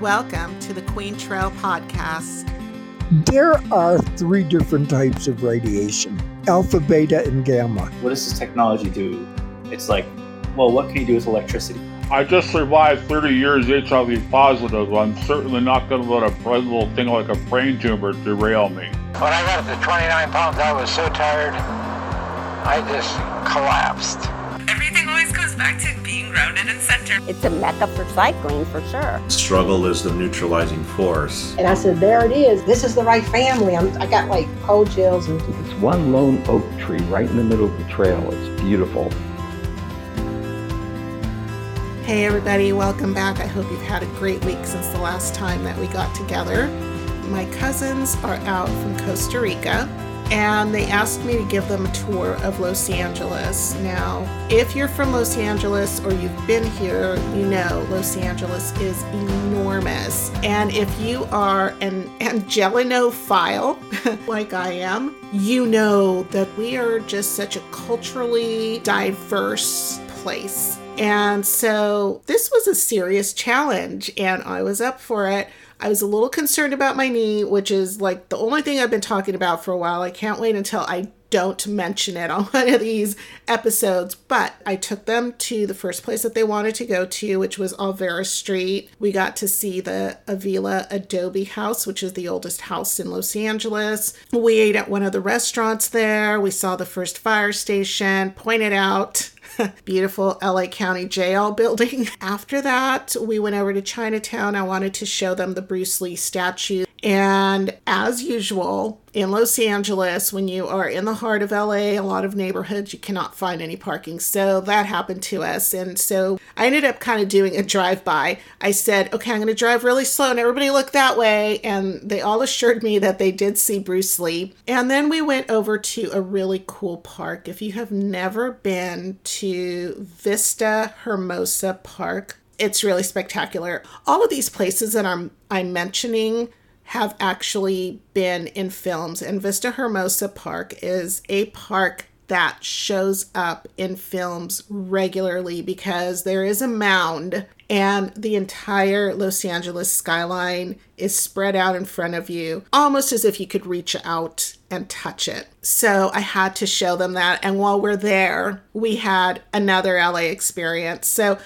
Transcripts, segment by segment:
Welcome to the Queen Trail Podcast. There are three different types of radiation alpha, beta, and gamma. What does this technology do? It's like, well, what can you do with electricity? I just survived 30 years HIV positive. I'm certainly not going to let a little thing like a brain tumor derail me. When I got to 29 pounds, I was so tired, I just collapsed. Everything always goes back to being grounded and centered. It's a mecca for cycling for sure. Struggle is the neutralizing force. And I said, there it is. This is the right family. I'm, I got like cold chills. And... It's one lone oak tree right in the middle of the trail. It's beautiful. Hey, everybody, welcome back. I hope you've had a great week since the last time that we got together. My cousins are out from Costa Rica and they asked me to give them a tour of Los Angeles. Now, if you're from Los Angeles or you've been here, you know Los Angeles is enormous. And if you are an Angelinophile, like I am, you know that we are just such a culturally diverse place. And so this was a serious challenge, and I was up for it. I was a little concerned about my knee, which is like the only thing I've been talking about for a while. I can't wait until I don't mention it on one of these episodes, but I took them to the first place that they wanted to go to, which was Olvera Street. We got to see the Avila Adobe House, which is the oldest house in Los Angeles. We ate at one of the restaurants there. We saw the first fire station, pointed out beautiful LA County jail building. After that, we went over to Chinatown. I wanted to show them the Bruce Lee statue. And as usual, in Los Angeles, when you are in the heart of LA, a lot of neighborhoods, you cannot find any parking. So that happened to us. And so I ended up kind of doing a drive by. I said, okay, I'm going to drive really slow and everybody look that way. And they all assured me that they did see Bruce Lee. And then we went over to a really cool park. If you have never been to Vista Hermosa Park, it's really spectacular. All of these places that I'm I'm mentioning have actually been in films, and Vista Hermosa Park is a park that shows up in films regularly because there is a mound and the entire Los Angeles skyline is spread out in front of you, almost as if you could reach out and touch it. So I had to show them that. And while we're there, we had another LA experience. So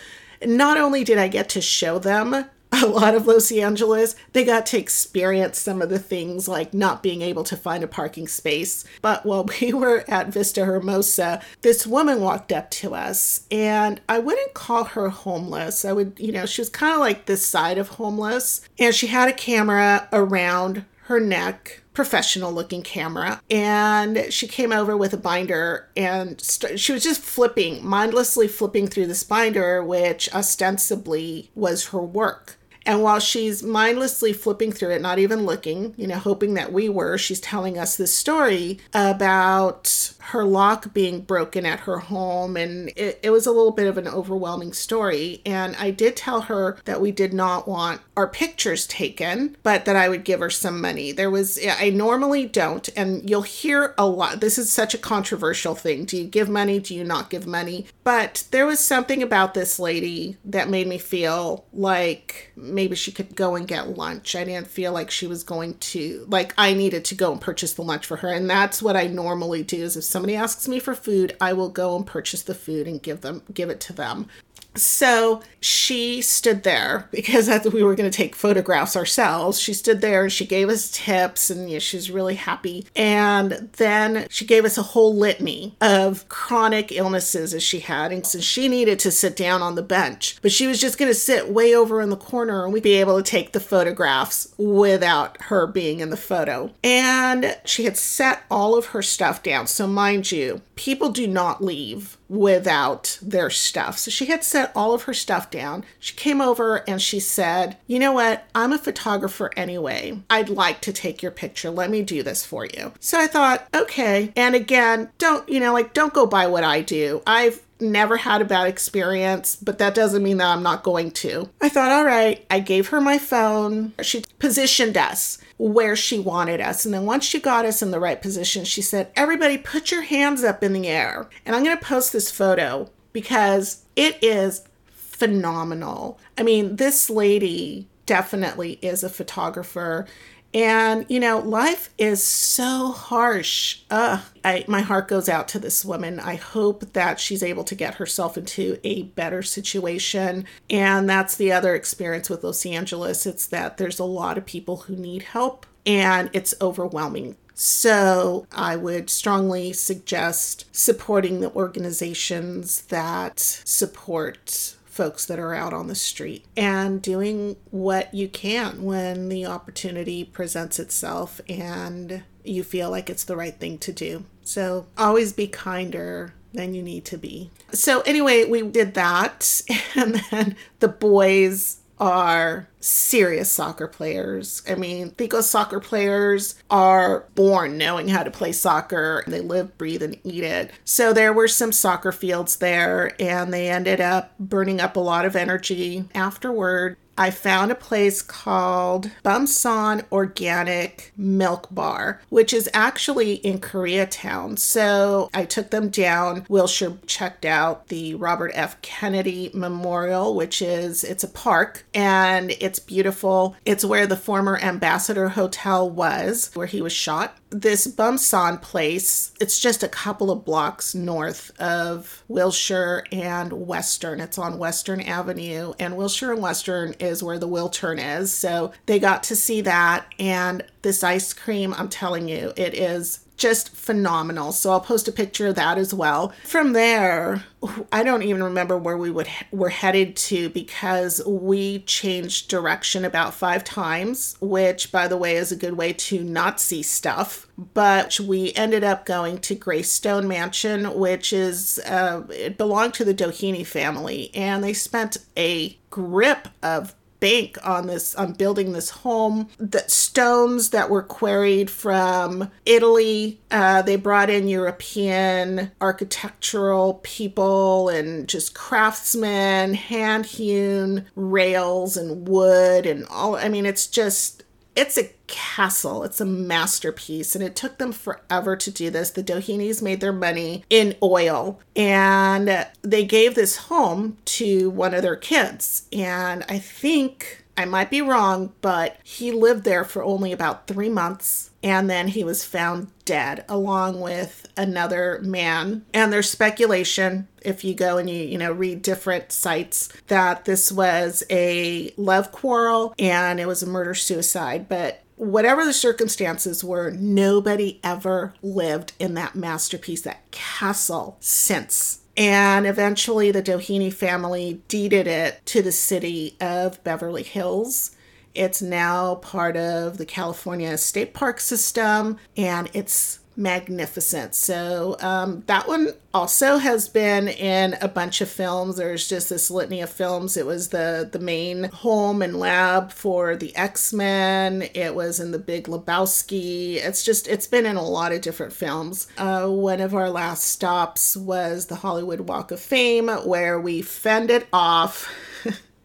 not only did I get to show them a lot of Los Angeles, they got to experience some of the things like not being able to find a parking space. But while we were at Vista Hermosa, this woman walked up to us, and I wouldn't call her homeless. I would, you know, she was kind of like this side of homeless, and she had a camera around her neck professional looking camera and she came over with a binder and st- she was just flipping mindlessly flipping through this binder which ostensibly was her work and while she's mindlessly flipping through it, not even looking, you know, hoping that we were, she's telling us this story about her lock being broken at her home. And it, it, was a little bit of an overwhelming story. And I did tell her that we did not want our pictures taken, but that I would give her some money. There was, I normally don't. And you'll hear a lot. This is such a controversial thing. Do you give money? Do you not give money? But there was something about this lady that made me feel like maybe she could go and get lunch. I didn't feel like she was going to, like, I needed to go and purchase the lunch for her. And that's what I normally do is if somebody asks me for food, I will go and purchase the food and give them give it to them. So she stood there because we were going to take photographs ourselves. She stood there and she gave us tips and you know, she was really happy. And then she gave us a whole litany of chronic illnesses as she had. And so she needed to sit down on the bench, but she was just going to sit way over in the corner and we'd be able to take the photographs without her being in the photo. And she had set all of her stuff down. So, mind you, people do not leave without their stuff. So she had set all of her stuff down. She came over and she said, You know what? I'm a photographer anyway. I'd like to take your picture. Let me do this for you. So I thought, okay. And again, don't, you know, like, don't go by what I do. I've never had a bad experience, but that doesn't mean that I'm not going to. I thought, all right, I gave her my phone. She positioned us where she wanted us. And then once she got us in the right position, she said, Everybody, put your hands up in the air. And I'm going to post this photo because it is phenomenal. I mean, this lady definitely is a photographer. And you know, life is so harsh. Ugh, I, my heart goes out to this woman. I hope that she's able to get herself into a better situation. And that's the other experience with Los Angeles. It's that there's a lot of people who need help, and it's overwhelming. So, I would strongly suggest supporting the organizations that support folks that are out on the street and doing what you can when the opportunity presents itself and you feel like it's the right thing to do. So always be kinder than you need to be. So, anyway, we did that, and then the boys are serious soccer players. I mean, Tico soccer players are born knowing how to play soccer. They live, breathe, and eat it. So there were some soccer fields there, and they ended up burning up a lot of energy afterward. I found a place called Bumsan Organic Milk Bar, which is actually in Koreatown. So I took them down. Wilshire checked out the Robert F. Kennedy Memorial, which is it's a park and it's beautiful. It's where the former Ambassador Hotel was, where he was shot this Bumsan place, it's just a couple of blocks north of Wilshire and Western. It's on Western Avenue, and Wilshire and Western is where the Wiltern is. So they got to see that. And this ice cream, I'm telling you, it is just phenomenal. So I'll post a picture of that as well. From there, I don't even remember where we would were headed to because we changed direction about 5 times, which by the way is a good way to not see stuff. But we ended up going to Greystone Mansion, which is uh, it belonged to the Doheny family, and they spent a grip of bank on this on building this home. The stones that were quarried from italy uh, they brought in european architectural people and just craftsmen hand hewn rails and wood and all i mean it's just it's a castle. It's a masterpiece. And it took them forever to do this. The Dohenys made their money in oil and they gave this home to one of their kids. And I think. I might be wrong, but he lived there for only about three months and then he was found dead along with another man and there's speculation if you go and you you know read different sites that this was a love quarrel and it was a murder suicide but whatever the circumstances were, nobody ever lived in that masterpiece, that castle, since. And eventually, the Doheny family deeded it to the city of Beverly Hills. It's now part of the California State Park system, and it's magnificent. So um, that one also has been in a bunch of films. There's just this litany of films. It was the the main home and lab for the X Men. It was in the Big Lebowski. It's just it's been in a lot of different films. Uh, one of our last stops was the Hollywood Walk of Fame, where we fended off.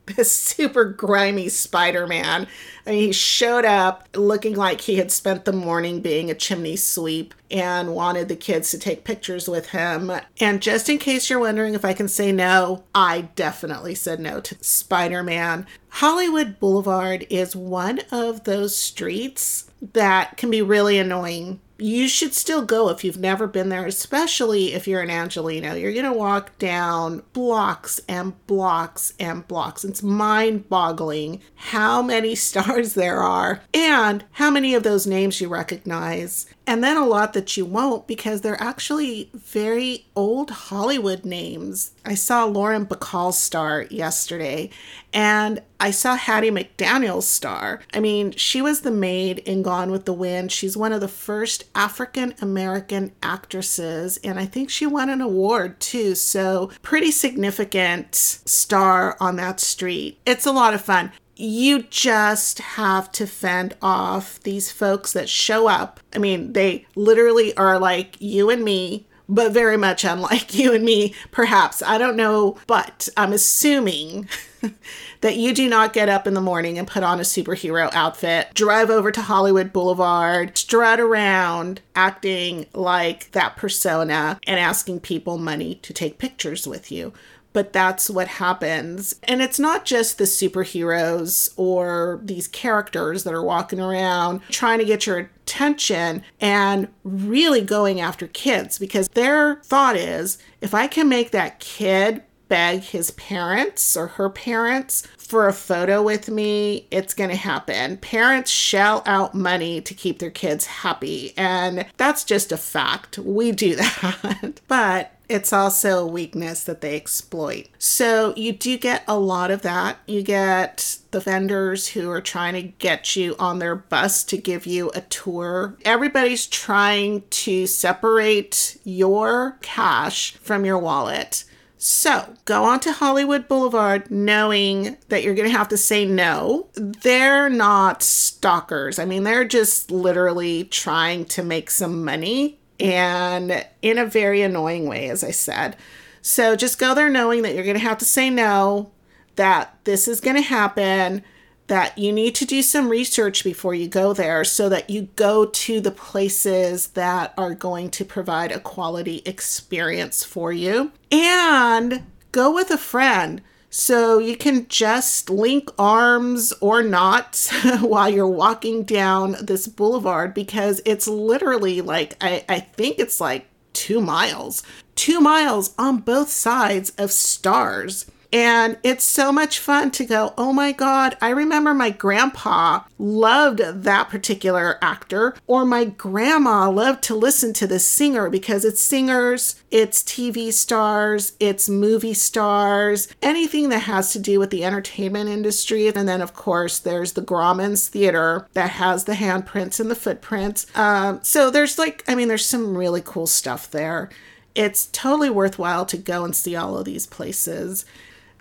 this super grimy Spider Man. I mean, he showed up looking like he had spent the morning being a chimney sweep and wanted the kids to take pictures with him. And just in case you're wondering if I can say no, I definitely said no to Spider Man. Hollywood Boulevard is one of those streets that can be really annoying you should still go if you've never been there, especially if you're an Angelino. You're going to walk down blocks and blocks and blocks. It's mind boggling how many stars there are and how many of those names you recognize and then a lot that you won't because they're actually very old Hollywood names. I saw Lauren Bacall's star yesterday, and I saw Hattie McDaniel's star. I mean, she was the maid in Gone with the Wind. She's one of the first African American actresses, and I think she won an award too. So, pretty significant star on that street. It's a lot of fun you just have to fend off these folks that show up. I mean, they literally are like you and me, but very much unlike you and me, perhaps. I don't know, but I'm assuming that you do not get up in the morning and put on a superhero outfit, drive over to Hollywood Boulevard, strut around acting like that persona and asking people money to take pictures with you but that's what happens. And it's not just the superheroes or these characters that are walking around trying to get your attention and really going after kids because their thought is if I can make that kid beg his parents or her parents for a photo with me, it's going to happen. Parents shell out money to keep their kids happy, and that's just a fact. We do that. but it's also a weakness that they exploit. So you do get a lot of that. You get the vendors who are trying to get you on their bus to give you a tour. Everybody's trying to separate your cash from your wallet. So go on to Hollywood Boulevard knowing that you're going to have to say no. They're not stalkers. I mean, they're just literally trying to make some money and in a very annoying way, as I said. So just go there knowing that you're going to have to say no, that this is going to happen that you need to do some research before you go there so that you go to the places that are going to provide a quality experience for you and go with a friend so you can just link arms or not while you're walking down this boulevard because it's literally like I, I think it's like two miles two miles on both sides of stars and it's so much fun to go, oh my God, I remember my grandpa loved that particular actor, or my grandma loved to listen to this singer because it's singers, it's TV stars, it's movie stars, anything that has to do with the entertainment industry. And then, of course, there's the Grauman's Theater that has the handprints and the footprints. Um, so there's like, I mean, there's some really cool stuff there. It's totally worthwhile to go and see all of these places.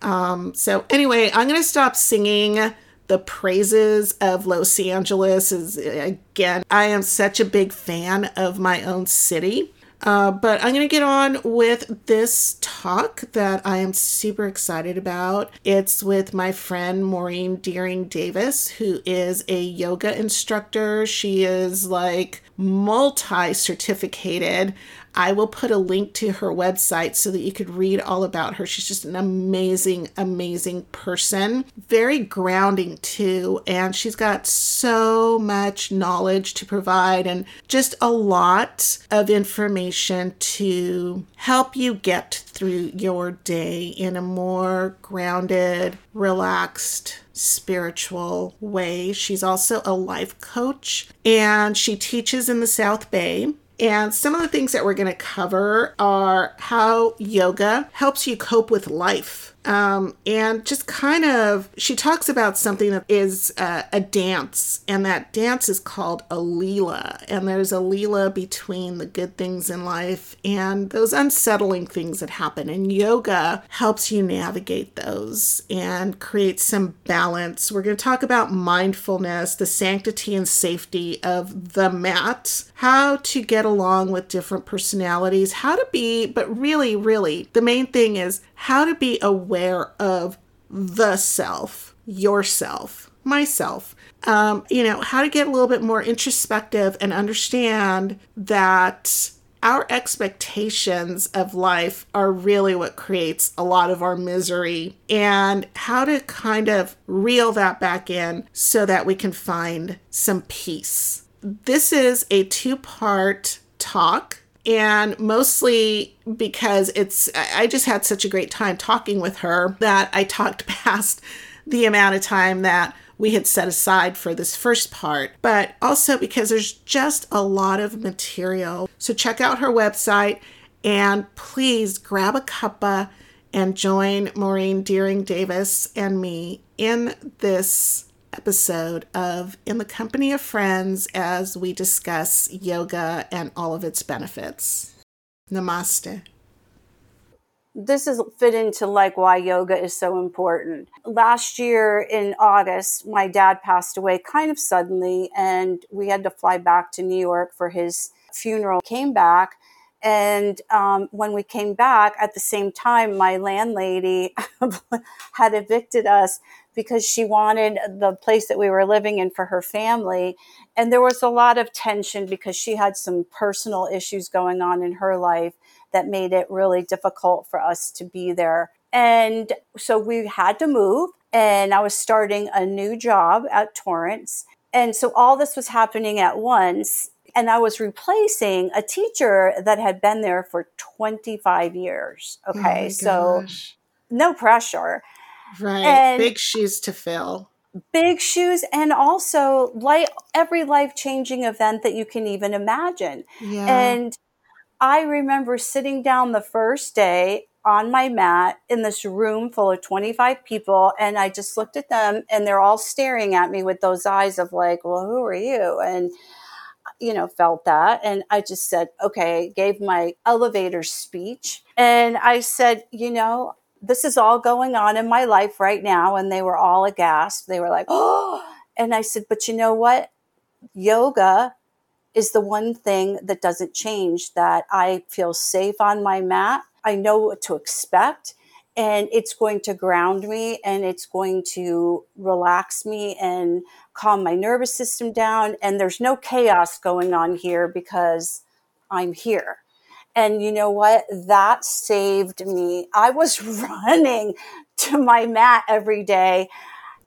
Um, so anyway, I'm going to stop singing the praises of Los Angeles. Is again, I am such a big fan of my own city. Uh, but I'm going to get on with this talk that I am super excited about. It's with my friend Maureen Deering Davis, who is a yoga instructor. She is like multi certificated. I will put a link to her website so that you could read all about her. She's just an amazing, amazing person. Very grounding too. And she's got so much knowledge to provide and just a lot of information to help you get through your day in a more grounded, relaxed, spiritual way. She's also a life coach and she teaches in the South Bay. And some of the things that we're going to cover are how yoga helps you cope with life um, and just kind of, she talks about something that is uh, a dance, and that dance is called a lila. And there's a lila between the good things in life and those unsettling things that happen. And yoga helps you navigate those and create some balance. We're going to talk about mindfulness, the sanctity and safety of the mat, how to get along with different personalities, how to be, but really, really, the main thing is how to be aware of the self, yourself, myself. Um, you know, how to get a little bit more introspective and understand that our expectations of life are really what creates a lot of our misery, and how to kind of reel that back in so that we can find some peace. This is a two part talk and mostly because it's I just had such a great time talking with her that I talked past the amount of time that we had set aside for this first part, but also because there's just a lot of material. So check out her website and please grab a cuppa and join Maureen Deering Davis and me in this episode of In the Company of Friends as we discuss yoga and all of its benefits. Namaste. This is fit into like why yoga is so important. Last year in August, my dad passed away kind of suddenly, and we had to fly back to New York for his funeral. Came back, and um, when we came back at the same time, my landlady had evicted us because she wanted the place that we were living in for her family. And there was a lot of tension because she had some personal issues going on in her life that made it really difficult for us to be there. And so we had to move, and I was starting a new job at Torrance. And so all this was happening at once. And I was replacing a teacher that had been there for 25 years. Oh Okay. my so no pressure. Right. And- Big shoes to fill. Big shoes, and also like every life changing event that you can even imagine. Yeah. And I remember sitting down the first day on my mat in this room full of 25 people, and I just looked at them, and they're all staring at me with those eyes of like, well, who are you? And you know, felt that. And I just said, okay, gave my elevator speech. And I said, you know, this is all going on in my life right now. And they were all aghast. They were like, oh. And I said, but you know what? Yoga is the one thing that doesn't change that I feel safe on my mat. I know what to expect and it's going to ground me and it's going to relax me and calm my nervous system down and there's no chaos going on here because I'm here. And you know what? That saved me. I was running to my mat every day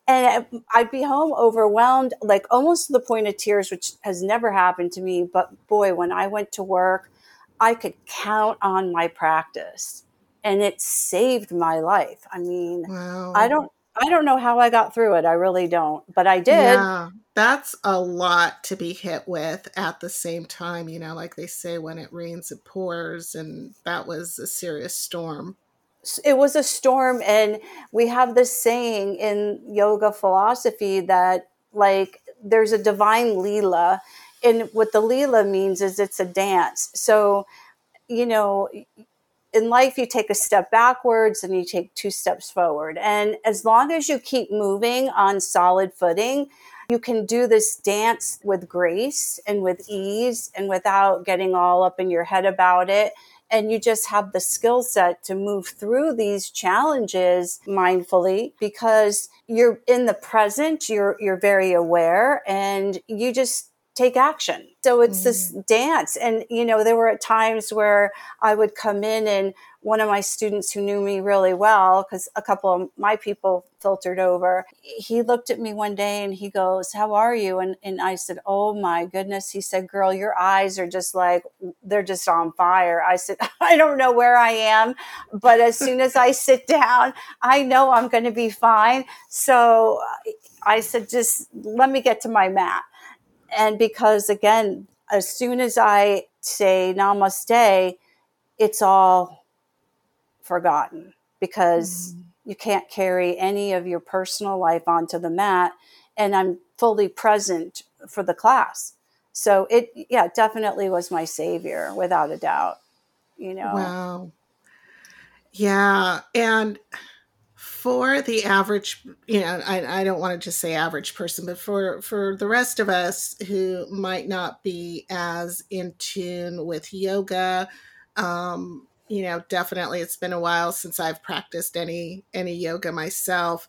and I'd be home overwhelmed, like almost to the point of tears, which has never happened to me. But boy, when I went to work, I could count on my practice and it saved my life. I mean, Wow. I don't I don't know how I got through it. I really don't, but I did. Yeah, that's a lot to be hit with at the same time. You know, like they say, when it rains, it pours, and that was a serious storm. it was a storm and we have this saying in yoga philosophy that like there's a divine leela and what the leela means is it's a dance so you know in life you take a step backwards and you take two steps forward and as long as you keep moving on solid footing you can do this dance with grace and with ease and without getting all up in your head about it. And you just have the skill set to move through these challenges mindfully because you're in the present you're you're very aware and you just take action. So it's this mm. dance. And you know there were times where i would come in and one of my students who knew me really well because a couple of my people filtered over he looked at me one day and he goes how are you? And, and i said oh my goodness. He said girl your eyes are just like they're just on fire. I said i don't know where i am but as soon as i sit down i know i'm going to be fine. So i said just let me get to my mat. And because again as soon as i say namaste it's all forgotten because you can't carry any of your personal life onto the mat and i'm fully present for the class so it yeah definitely was my savior without a doubt you know Wow. Yeah. And for the average, you know, I, I don't want to just say average person, but for, for the rest of us who might not be as in tune with yoga, um, you know, definitely it's been a while since I've practiced any any yoga myself.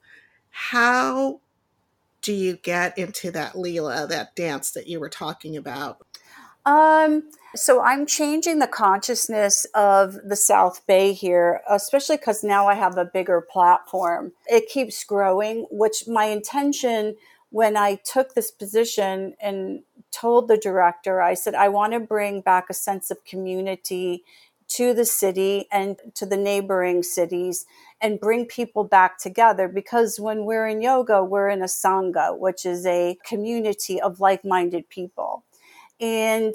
How do you get into that Leela, that dance that you were talking about? Um, so I'm changing the consciousness of the South Bay here, especially because now I have a bigger platform. It keeps growing, which my intention when I took this position and told the director, I said, I want to bring back a sense of community to the city and to the neighboring cities and bring people back together because when we're in yoga, we're in a sangha, which is a community of like minded people. And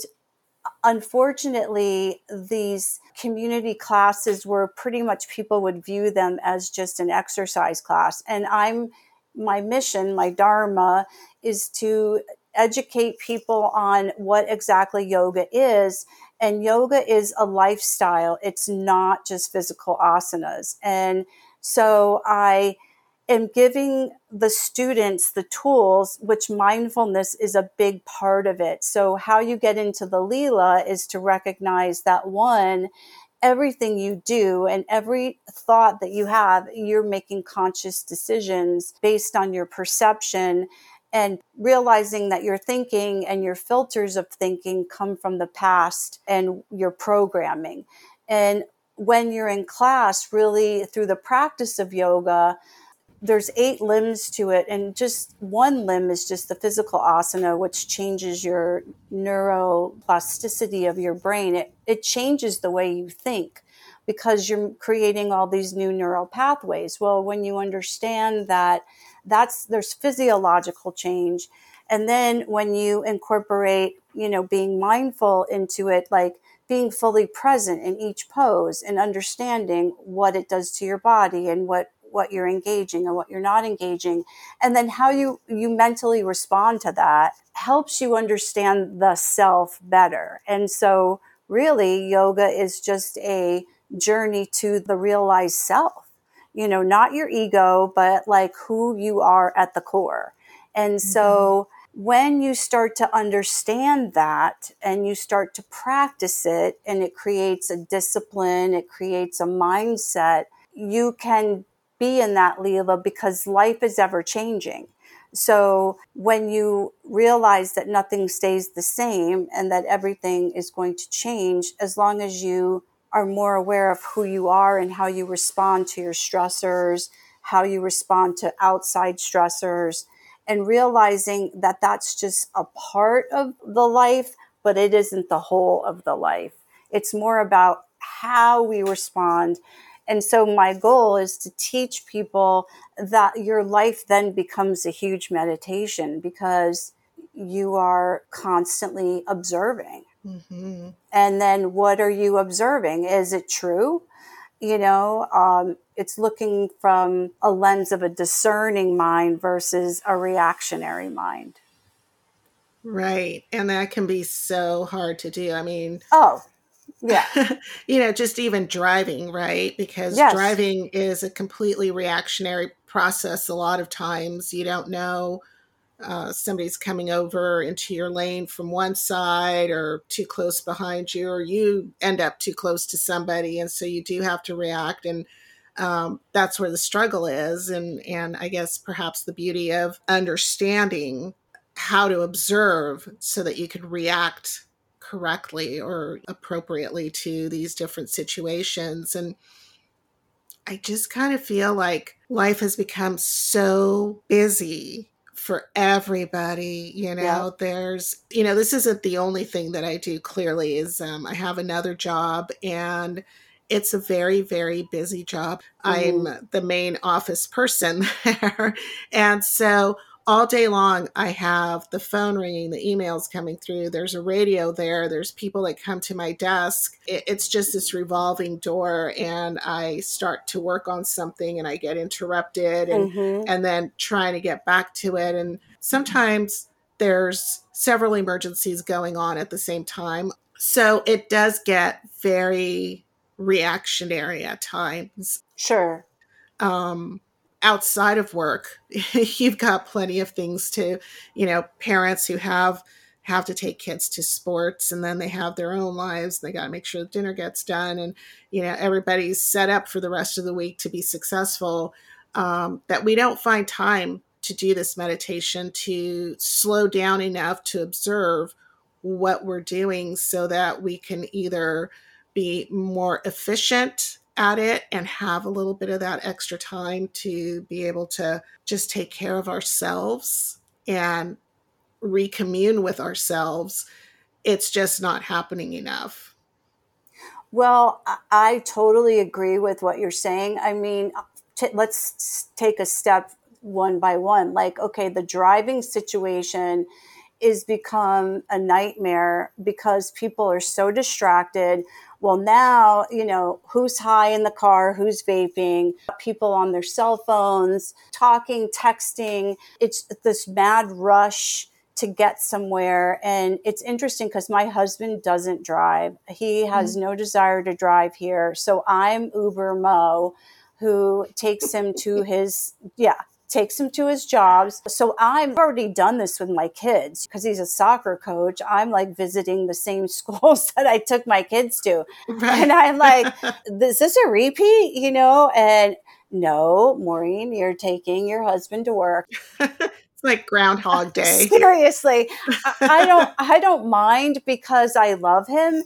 unfortunately, these community classes were pretty much people would view them as just an exercise class. And I'm, my mission, my dharma is to educate people on what exactly yoga is. And yoga is a lifestyle, it's not just physical asanas. And so I, am giving the students the tools, which mindfulness is a big part of it. So, how you get into the Leela is to recognize that one, everything you do and every thought that you have, you're making conscious decisions based on your perception and realizing that your thinking and your filters of thinking come from the past and your programming. And when you're in class, really through the practice of yoga, there's eight limbs to it and just one limb is just the physical asana which changes your neuroplasticity of your brain it, it changes the way you think because you're creating all these new neural pathways well when you understand that that's there's physiological change. And then when you incorporate you know being mindful into it like being fully present in each pose and understanding what it does to your body and what what you're engaging and what you're not engaging and then how you you mentally respond to that helps you understand the self better. And so really yoga is just a journey to the realized self you know not your ego but like who you are at the core and mm-hmm. so when you start to understand that and you start to practice it and it creates a discipline it creates a mindset you can be in that Leela because life is ever changing. So when you realize that nothing stays the same and that everything is going to change, as long as you are more aware of who you are and how you respond to your stressors, how you respond to outside stressors, and realizing that that's just a part of the life, but it isn't the whole of the life. It's more about how we respond and so my goal is to teach people that your life then becomes a huge meditation because you are constantly observing. Mm-hmm. And then what are you observing? Is it true? You know, um, it's looking from a lens of a discerning mind versus a reactionary mind. Right. And that can be so hard to do. I mean, oh, yeah. you know, just even driving, right? Because yes. driving is a completely reactionary process. A lot of times you don't know uh, somebody's coming over into your lane from one side or too close behind you, or you end up too close to somebody. And so you do have to react. And um, that's where the struggle is. And, and I guess perhaps the beauty of understanding how to observe so that you can react correctly or appropriately to these different situations. And I just kind of feel like life has become so busy for everybody you know yeah. there's you know this isn't the only thing that i do clearly is um, i have another job and it's a very very busy job mm-hmm. i'm the main office person there and so all day long i have the phone ringing the emails coming through. There's a radio there. There's people that come to my desk. It, it's just this revolving door and i start to work on something and i get interrupted and mm-hmm. and then trying to get back to it. And sometimes there's several emergencies going on at the same time. So it does get very reactionary at times. Sure. Um outside of work you've got plenty of things to you know parents who have have to take kids to sports and then they have their own lives they got to make sure the dinner gets done and you know everybody's set up for the rest of the week to be successful um, that we don't find time to do this meditation to slow down enough to observe what we're doing so that we can either be more efficient at it and have a little bit of that extra time to be able to just take care of ourselves and recommune with ourselves, it's just not happening enough. Well, I totally agree with what you're saying. I mean, t- let's take a step one by one. Like, okay, the driving situation is become a nightmare because people are so distracted well, now, you know, who's high in the car, who's vaping, people on their cell phones, talking, texting. It's this mad rush to get somewhere. And it's interesting because my husband doesn't drive. He has mm-hmm. no desire to drive here. So I'm Uber Mo who takes him to his, yeah, takes him to his jobs. So I've already done this with my kids because he's a soccer coach. I'm like visiting the same schools that I took my kids to. Right. And I'm like, is this a repeat? You know, and no, Maureen, you're taking your husband to work. it's like Groundhog Day. Seriously. I don't I don't mind because I love him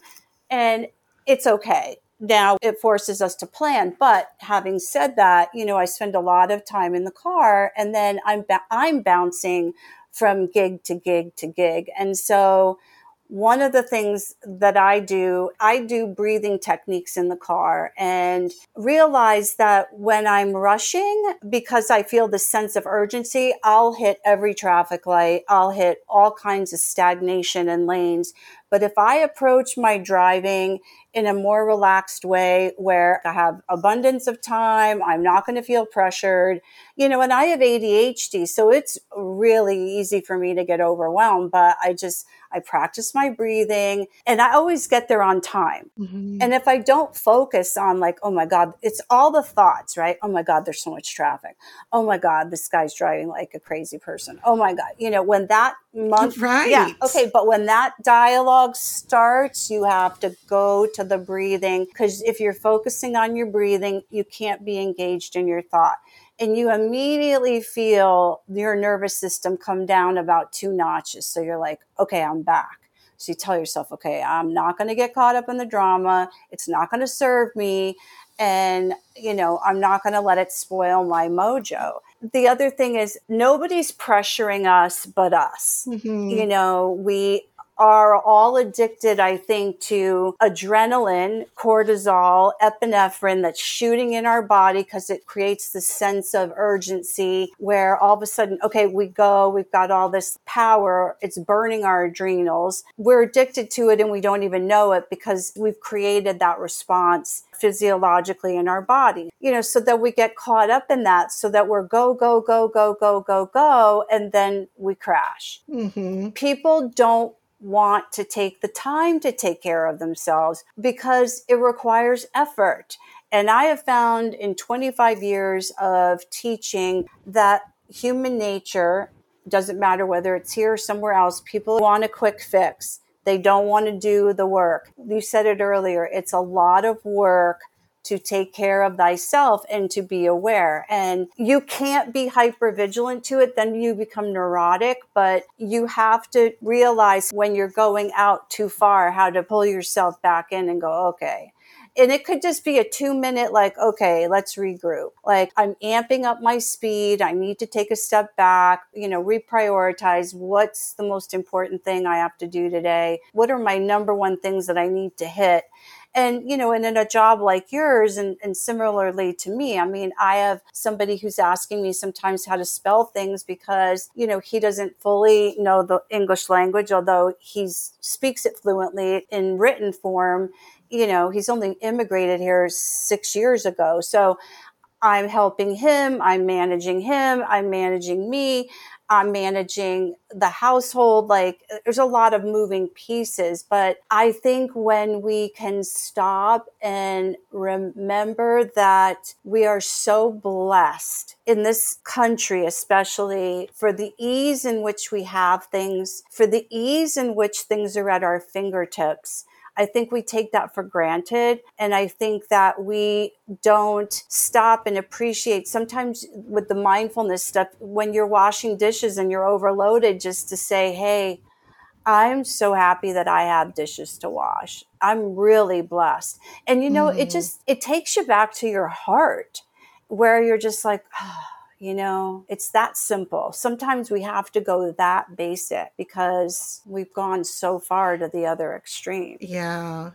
and it's okay now it forces us to plan. But having said that, you know, I spend a lot of time in the car and then I'm, ba- I'm bouncing from gig to gig to gig. And so one of the things that I do, I do breathing techniques in the car and realize that when I'm rushing, because I feel the sense of urgency, I'll hit every traffic light. I'll hit all kinds of stagnation and lanes. But if I approach my driving in a more relaxed way where I have abundance of time, I'm not going to feel pressured, you know, and I have ADHD, so it's really easy for me to get overwhelmed, but I just, I practice my breathing and I always get there on time. Mm-hmm. And if I don't focus on like, oh my God, it's all the thoughts, right? Oh my God, there's so much traffic. Oh my God, this guy's driving like a crazy person. Oh my God. You know, when that month, right. yeah. Okay. But when that dialogue starts, you have to go to the breathing because if you're focusing on your breathing, you can't be engaged in your thought and you immediately feel your nervous system come down about two notches. So you're like, okay, I'm back. So you tell yourself, okay, I'm not going to get caught up in the drama. It's not going to serve me. And, you know, I'm not going to let it spoil my mojo. The other thing is nobody's pressuring us but us. Mm-hmm. You know, we are all addicted, I think, to adrenaline, cortisol, epinephrine that's shooting in our body because it creates the sense of urgency where all of a sudden, okay, we go, we've got all this power, it's burning our adrenals. We're addicted to it and we don't even know it because we've created that response physiologically in our body, you know, so that we get caught up in that, so that we're go, go, go, go, go, go, go, and then we crash. Mm-hmm. People don't want to take the time to take care of themselves because it requires effort. And I have found in 25 years of teaching that human nature doesn't matter whether it's here or somewhere else, people want a quick fix. They don't want to do the work. You said it earlier, it's a lot of work to take care of thyself and to be aware. And you can't be hyper vigilant to it, then you become neurotic, but you have to realize when you're going out too far how to pull yourself back in and go, okay, and it could just be a two minute like okay let's regroup. Like i'm amping up my speed i need to take a step back you know reprioritize what's the most important thing i have to do today what are my number one things that i need to hit and, you know, and in a job like yours, and, and similarly to me, I mean, I have somebody who's asking me sometimes how to spell things because, you know, he doesn't fully know the English language, although he speaks it fluently in written form. You know, he's only immigrated here six years ago. So I'm helping him, I'm managing him, I'm managing me. I'm managing the household. Like there's a lot of moving pieces, but I think when we can stop and remember that we are so blessed in this country, especially for the ease in which we have things, for the ease in which things are at our fingertips I think we take that for granted. And I think that we don't stop and appreciate sometimes with the mindfulness stuff when you're washing dishes and you're overloaded, just to say, hey, I'm so happy that I have dishes to wash. I'm really blessed. And you know, mm. it just it takes you back to your heart where you're just like, oh, you know, it's that simple. Sometimes we have to go that basic because we've gone so far to the other extreme. Yeah.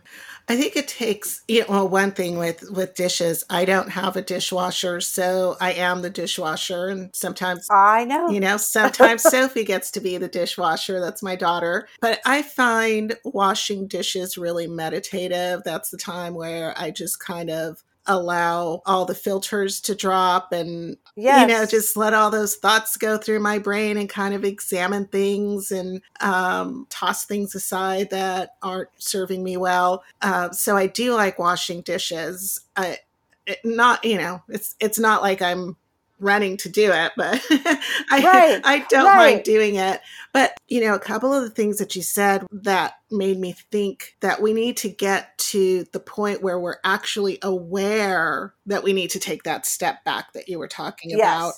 I think it takes, you know, well, one thing with with dishes, I don't have a dishwasher, so I am the dishwasher and sometimes I know. You know, sometimes Sophie gets to be the dishwasher. That's my daughter. But I find washing dishes really meditative. That's the time where I just kind of allow all the filters to drop and yes. you know just let all those thoughts go through my brain and kind of examine things and um, toss things aside that aren't serving me well uh, so i do like washing dishes I, it, not you know it's it's not like i'm running to do it, but I, right. I don't right. mind doing it. But, you know, a couple of the things that you said that made me think that we need to get to the point where we're actually aware that we need to take that step back that you were talking yes. about.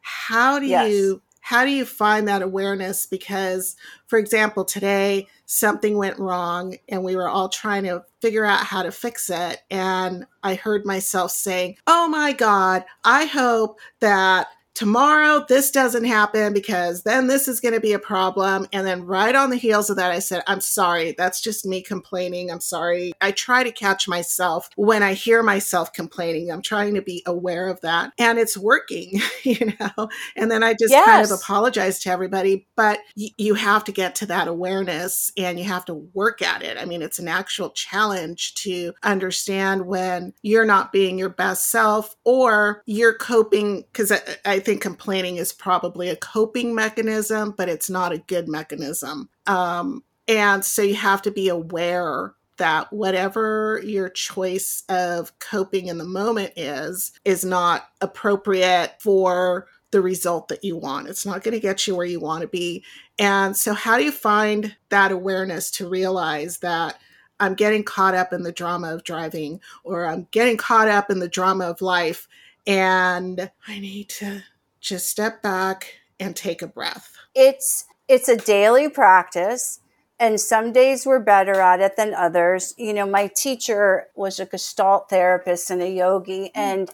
How do yes. you how do you find that awareness because for example today something went wrong and we were all trying to figure out how to fix it. And I heard myself saying, Oh my God, I hope that tomorrow this doesn't happen because then this is going to be a problem. And then right on the heels of that, I said, I'm sorry. That's just me complaining. I'm sorry. I try to catch myself when I hear myself complaining. I'm trying to be aware of that and it's working, you know? And then I just yes. kind of apologize to everybody, but y- you have to get to that awareness and you have to work at it. I mean, it's an actual challenge to understand when you're not being your best self or you're coping because I, I think complaining is probably a coping mechanism, but it's not a good mechanism. Um, and so you have to be aware that whatever your choice of coping in the moment is, is not appropriate for the result that you want. It's not going to get you where you want to be. And so, how do you find that awareness to realize that? I'm getting caught up in the drama of driving, or I'm getting caught up in the drama of life, and I need to just step back and take a breath. It's it's a daily practice and some days we're better at it than others. You know, my teacher was a gestalt therapist and a yogi mm. and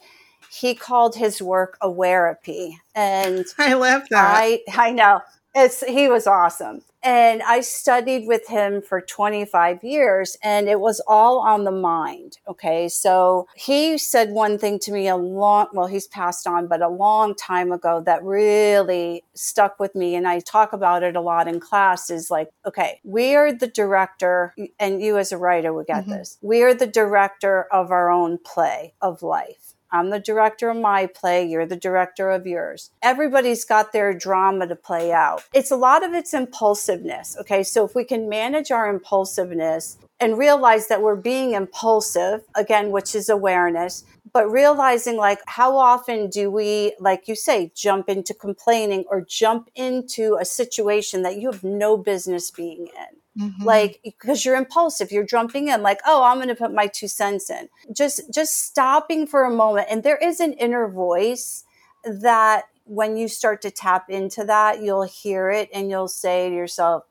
he called his work awareapy and I love that. I I know. It's he was awesome. And I studied with him for 25 years and it was all on the mind. Okay. So he said one thing to me a long, well, he's passed on, but a long time ago that really stuck with me. And I talk about it a lot in class is like, okay, we are the director and you as a writer would get mm-hmm. this. We are the director of our own play of life. I'm the director of my play. You're the director of yours. Everybody's got their drama to play out. It's a lot of it's impulsiveness. Okay. So if we can manage our impulsiveness and realize that we're being impulsive, again, which is awareness, but realizing like how often do we, like you say, jump into complaining or jump into a situation that you have no business being in? Mm-hmm. Like, because you're impulsive, you're jumping in, like, oh, I'm going to put my two cents in. Just, just stopping for a moment. And there is an inner voice that when you start to tap into that, you'll hear it and you'll say to yourself,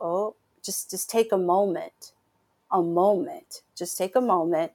oh, just, just take a moment, a moment, just take a moment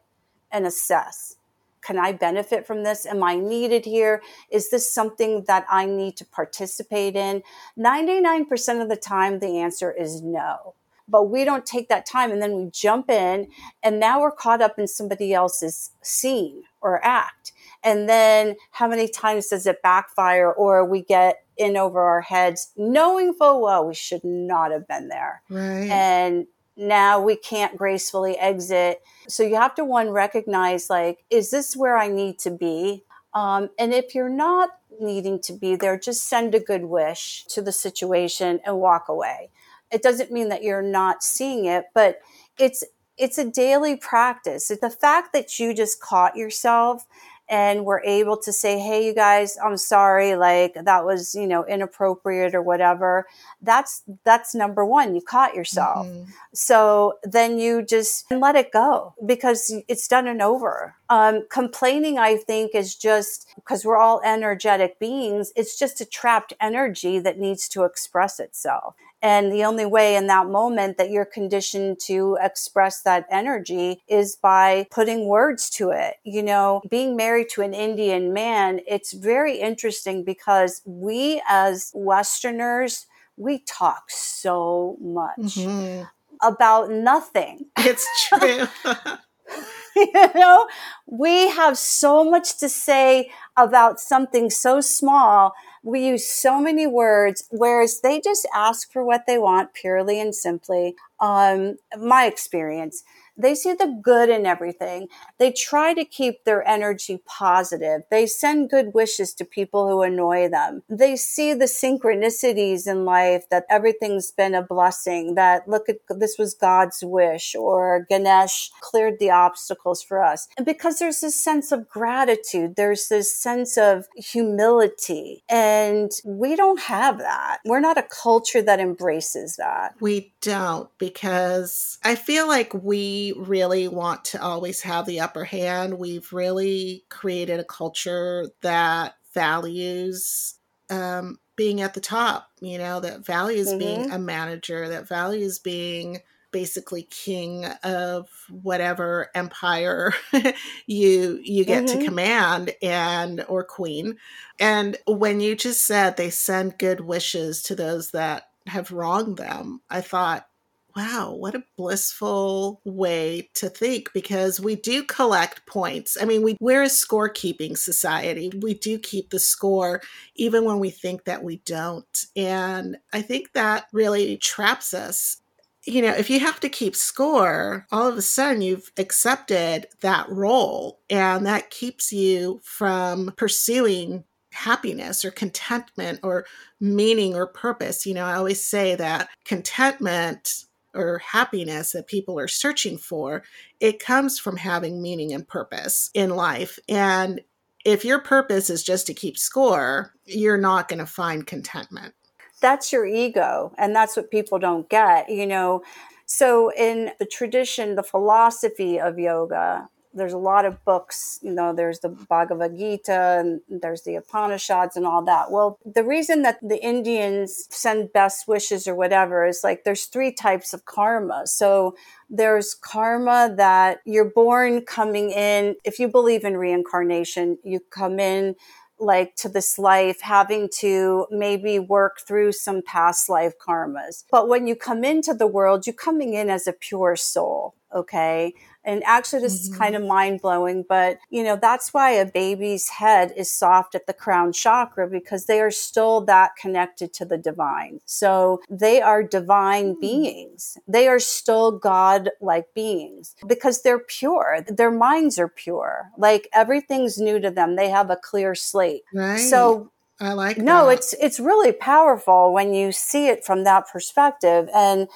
and assess. Can I benefit from this? Am I needed here? Is this something that I need to participate in? 99% of the time, the answer is no but we don't take that time and then we jump in and now we're caught up in somebody else's scene or act. And then how many times does it backfire or we get in over our heads knowing full well we should not have been there. Right. And now we can't gracefully exit. So you have to one recognize like is this where i need to be? Um, and if you're not needing to be there just send a good wish to the situation and walk away it doesn't mean that you're not seeing it, but it's it's a daily practice. The fact that you just caught yourself and were able to say, Hey, you guys, I'm sorry. Like that was, you know, inappropriate or whatever. That's, that's number one. You caught yourself. Mm-hmm. So then you just let it go because it's done and over. Um, complaining, I think, is just because we're all energetic beings. It's just a trapped energy that needs to express itself. And the only way in that moment that you're conditioned to express that energy is by putting words to it. You know, being married to an Indian man, it's very interesting because we as Westerners, we talk so much mm-hmm. about nothing. It's true. you know, we have so much to say about something so small we use so many words, whereas they just ask for what they want purely and simply. Um, my experience. They see the good in everything. They try to keep their energy positive. They send good wishes to people who annoy them. They see the synchronicities in life that everything's been a blessing, that look at this was God's wish or Ganesh cleared the obstacles for us. And because there's this sense of gratitude, there's this sense of humility. And we don't have that. We're not a culture that embraces that. We don't because I feel like we really want to always have the upper hand. We've really created a culture that values um, being at the top, you know, that values mm-hmm. being a manager, that values being basically king of whatever empire you you get Mhm. to command and or queen and when you just said they send good wishes to those that have wronged them i thought wow what a blissful way to think because we do collect points. I mean we we're a scorekeeping society. We do keep the score even when we think that we don't and i think that really traps us. You know, if you have to keep score, all of a sudden you've accepted that role, and that keeps you from pursuing happiness or contentment or meaning or purpose. You know, I always say that contentment or happiness that people are searching for, it comes from having meaning and purpose in life. And if your purpose is just to keep score, you're not going to find contentment. that's your ego and that's what people don't get you know so in the tradition the philosophy of yoga there's a lot of books you know there's the bhagavad gita and there's the upanishads and all that well the reason that the indians send best wishes or whatever is like there's three types of karma so there's karma that you're born coming in if you believe in reincarnation you come in like to this life having to maybe work through some past life karmas. But when you come into the world, you're coming in as a pure soul, okay? And actually, this is Mhm. kind of mind blowing, but you know, that's why a baby's head is soft at the crown chakra because they are still that connected to the divine. So they are divine beings. They are still God like beings because they're pure. Their minds are pure. Like everything's new to them. They have a clear slate. Right. So I like no, that. it's it's really powerful when you see it from that perspective. And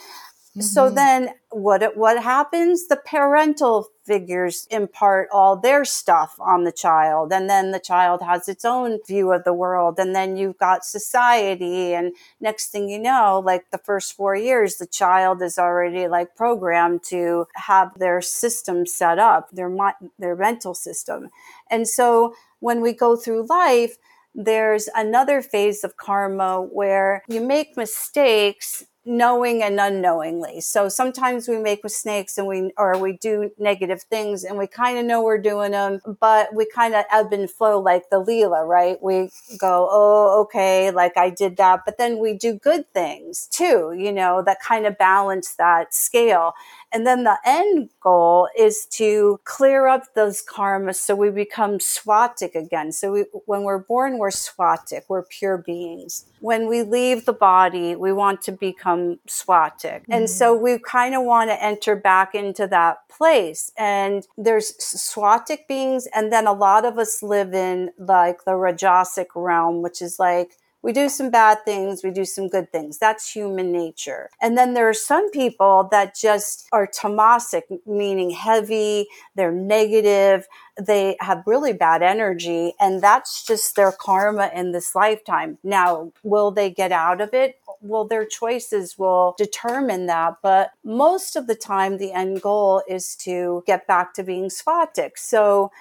so Mhm. then what what happens? The parental figures impart all their stuff on the child and then the child has its own view of the world and then you've got society and next thing you know like the first 4 years the child is already like programmed to have their system set up their their mental system. And so when we go through life there's another phase of karma where you make mistakes knowing and unknowingly. So sometimes we make mistakes and we or we do negative things and we kind of know we're doing them, but we kind of ebb and flow like the Leela, right? We go, "Oh, okay, like I did that," but then we do good things too, you know, that kind of balance that scale. And then the end goal is to clear up those karmas so we become swatic again. So we, when we're born, we're swatic, we're pure beings. When we leave the body, we want to become swatic. And mm-hmm. so we kind of want to enter back into that place. And there's swatic beings, and then a lot of us live in like the rajasic realm, which is like we do some bad things, we do some good things. That's human nature. And then there are some people that just are tamasic, meaning heavy, they're negative, they have really bad energy, and that's just their karma in this lifetime. Now, will they get out of it? Well, their choices will determine that. But most of the time, the end goal is to get back to being swatic. So,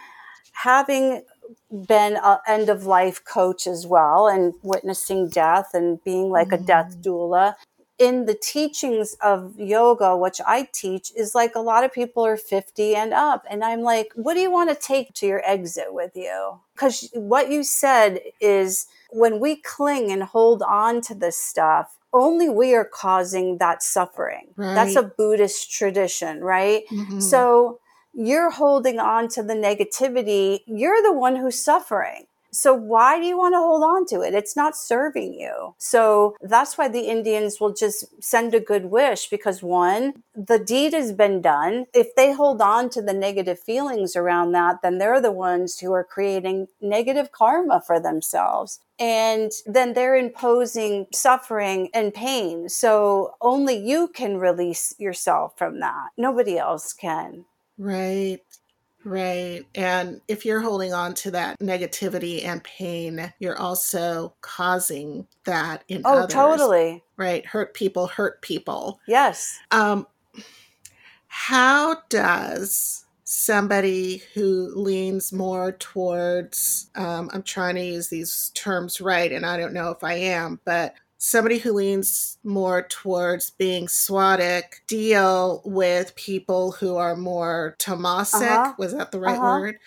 having been an end of life coach as well and witnessing death and being like a death doula. In the teachings of yoga which i teach is like a lot of people are 50 and up. And i'm like what do you want to take to your exit with you? Because what you said is when we cling and hold on to this stuff only we are causing that suffering. That's a buddhist tradition right? Mhm. so you're holding on to the negativity. You're the one who's suffering. So why do you want to hold on to it? It's not serving you. So that's why the Indians will just send a good wish because one, the deed has been done. If they hold on to the negative feelings around that, then they're the ones who are creating negative karma for themselves. And then they're imposing suffering and pain. So only you can release yourself from that. Nobody else can. Right. Right. And if you're holding on to that negativity and pain, you're also causing that in Oh, others. totally. Right. Hurt people hurt people. Yes. Um, how does somebody who leans more towards, um, I'm trying to use these terms right, and I don't know if I am, but somebody who leans more towards being SWATic deal with people who are more tamasic. Uh-huh. Was that the right Uh-huh. word?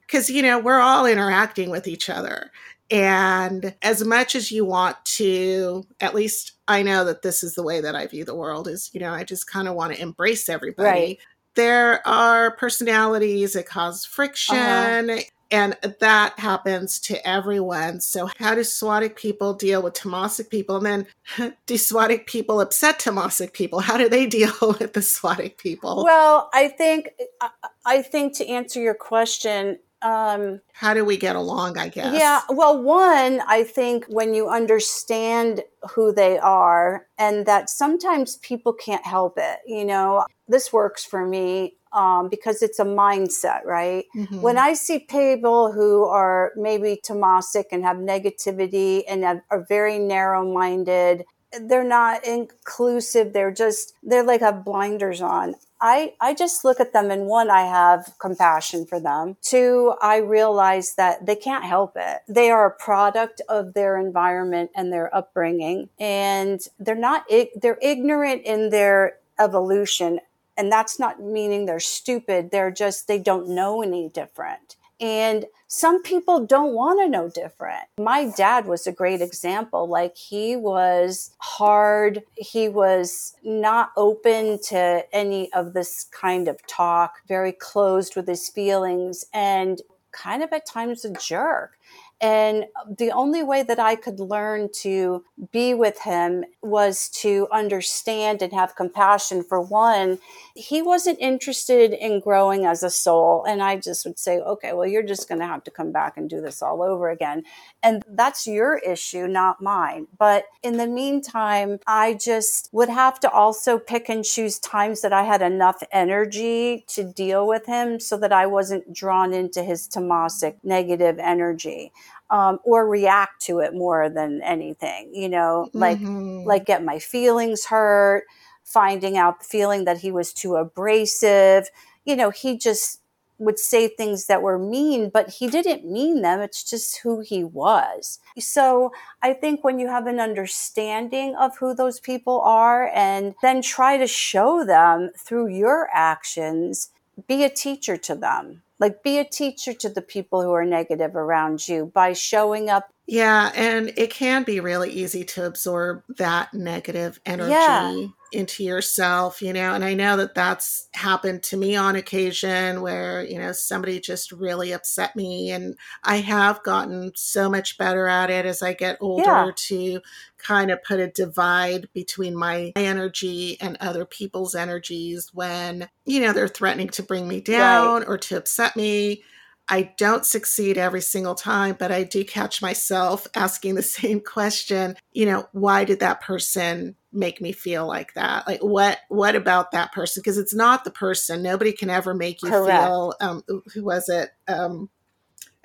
Because, you know, we're all interacting with each other. And as much as you want to, at least I know that this is the way that I view the world is, you know, I just kind of want to embrace everybody. Right. There are personalities that cause friction. Uh-huh. And that happens to everyone. So, how do SWATic people deal with tamasic people? And then, do SWATic people upset tamasic people? How do they deal with the SWATic people? Well, I think I- I think to answer your question, um, how do we get along? I guess. Yeah, well, one, I think when you understand who they are and that sometimes people can't help it, you know, this works for me um, because it's a mindset, right? Mhm. When I see people who are maybe tamasic and have negativity and have, are very narrow minded, they're not inclusive, they're just, they're like have blinders on. I, I just look at them and one, I have compassion for them. Two, I realize that they can't help it. They are a product of their environment and their upbringing and they're not, they're ignorant in their evolution. And that's not meaning they're stupid. They're just, they don't know any different. And some people don't want to know different. My dad was a great example. Like he was hard. He was not open to any of this kind of talk, very closed with his feelings and kind of at times a jerk. And the only way that I could learn to be with him was to understand and have compassion. For one, he wasn't interested in growing as a soul. And I just would say, okay, well, you're just going to have to come back and do this all over again. And that's your issue, not mine. But in the meantime, I just would have to also pick and choose times that I had enough energy to deal with him so that I wasn't drawn into his tamasic negative energy. Um, or react to it more than anything, you know, like Mhm. like get my feelings hurt, finding out the feeling that he was too abrasive. You know, he just would say things that were mean, but he didn't mean them. It's just who he was. So I think when you have an understanding of who those people are and then try to show them through your actions, be a teacher to them. Like be a teacher to the people who are negative around you by showing up Yeah, and it can be really easy to absorb that negative energy Yeah. into yourself, you know. And I know that that's happened to me on occasion where, you know, somebody just really upset me. And I have gotten so much better at it as I get older Yeah. to kind of put a divide between my energy and other people's energies when, you know, they're threatening to bring me down or to upset me. I don't succeed every single time, but I do catch myself asking the same question, you know, why did that person make me feel like that? Like what what about that person? Because it's not the person. Nobody can ever make you Correct. feel um who was it? Um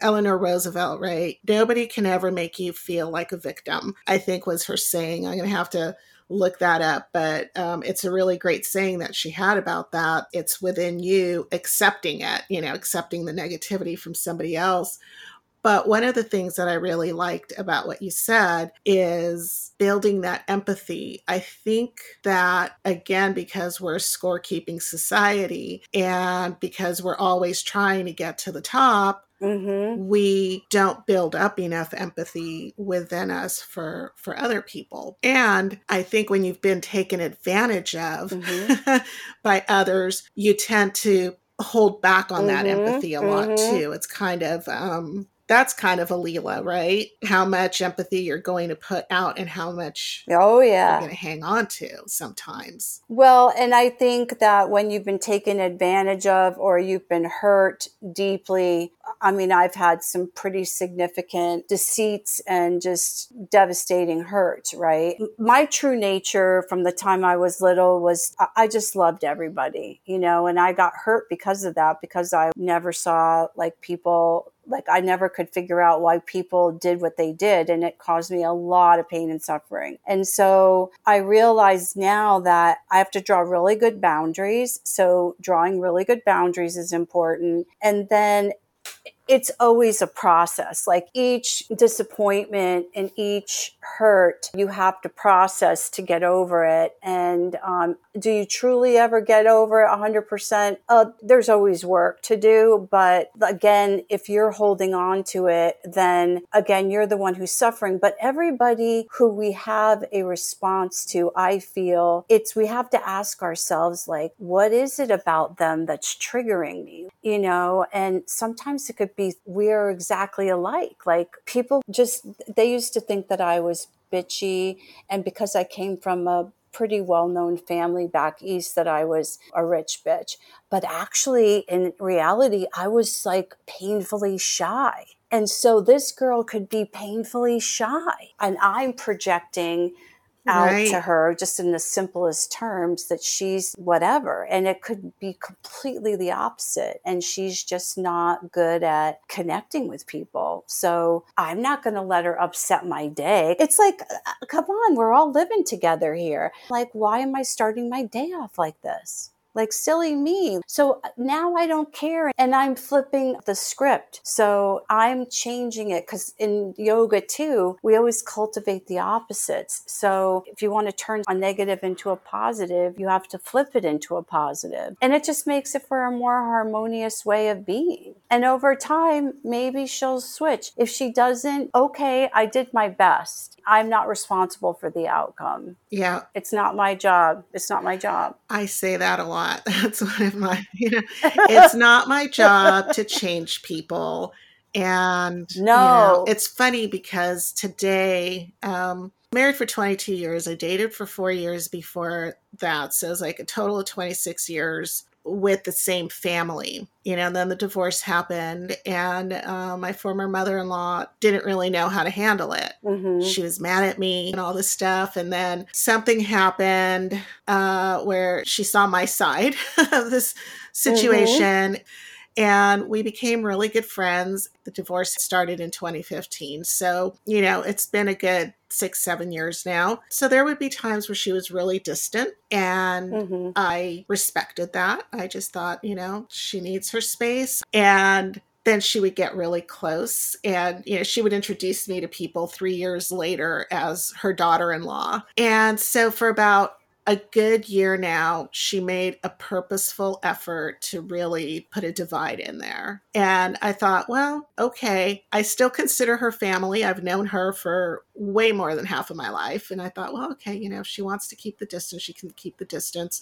Eleanor Roosevelt, right? Nobody can ever make you feel like a victim, I think was her saying. I'm going to have to look that up, but um, it's a really great saying that she had about that. It's within you accepting it, you know, accepting the negativity from somebody else. But one of the things that I really liked about what you said is building that empathy. I think that, again, because we're a scorekeeping society and because we're always trying to get to the top, Mm-hmm. we don't build up enough empathy within us for for other people and i think when you've been taken advantage of Mm-hmm. by others you tend to hold back on that Mhm, empathy a lot mhm. too it's kind of um that's kind of a Leela, right? How much empathy you're going to put out and how much Oh, yeah you're going to hang on to sometimes. Well, and I think that when you've been taken advantage of or you've been hurt deeply, I mean, I've had some pretty significant deceits and just devastating hurt, right? My true nature from the time I was little was I- I just loved everybody, you know, and I got hurt because of that, because I never saw like people like I never could figure out why people did what they did and it caused me a lot of pain and suffering. And so I realize now that I have to draw really good boundaries. So drawing really good boundaries is important. And then it's always a process. Like each disappointment and each hurt, you have to process to get over it. And um, do you truly ever get over it 100%? Uh, there's always work to do. But again, if you're holding on to it, then again, you're the one who's suffering. But everybody who we have a response to, I feel it's we have to ask ourselves, like, what is it about them that's triggering me? You know, and sometimes it could be we're exactly alike. Like people just, they used to think that I was bitchy. And because I came from a pretty well known family back east that I was a rich bitch. But actually, in reality, I was like painfully shy. And so this girl could be painfully shy. And I'm projecting out right. to her just in the simplest terms that she's whatever. And it could be completely the opposite. And she's just not good at connecting with people. So i'm not going to let her upset my day. It's like uh, come on we're all living together here. Like why am i starting my day off like this like silly me. So uh, now I don't care and I'm flipping the script. So I'm changing it because in yoga too, we always cultivate the opposites. So if you want to turn a negative into a positive, you have to flip it into a positive. And it just makes it for a more harmonious way of being. And over time, maybe she'll switch. If she doesn't, okay, I did my best. I'm not responsible for the outcome. Yeah. It's not my job. It's not my job. I say that a lot. That's one of my, you know, it's not my job to change people. And no, you know, it's funny because today, um, married for 22 years. I dated for four years before that. So it was like a total of 26 years with the same family. You know, and then the divorce happened, and uh, my former mother in law didn't really know how to handle it. Mm-hmm. She was mad at me and all this stuff. And then something happened uh, where she saw my side of this situation. Mm-hmm and we became really good friends. The divorce started in 2015. So, you know, it's been a good six, seven years now. So there would be times where she was really distant, and mm-hmm. I respected that. I just thought, you know, she needs her space. And then she would get really close and you know she would introduce me to people 3 years later as her daughter-in-law. And so for about a good year now, she made a purposeful effort to really put a divide in there. And I thought, well, okay, I still consider her family. I've known her for way more than half of my life. And I thought, well, okay, you know, if she wants to keep the distance, she can keep the distance.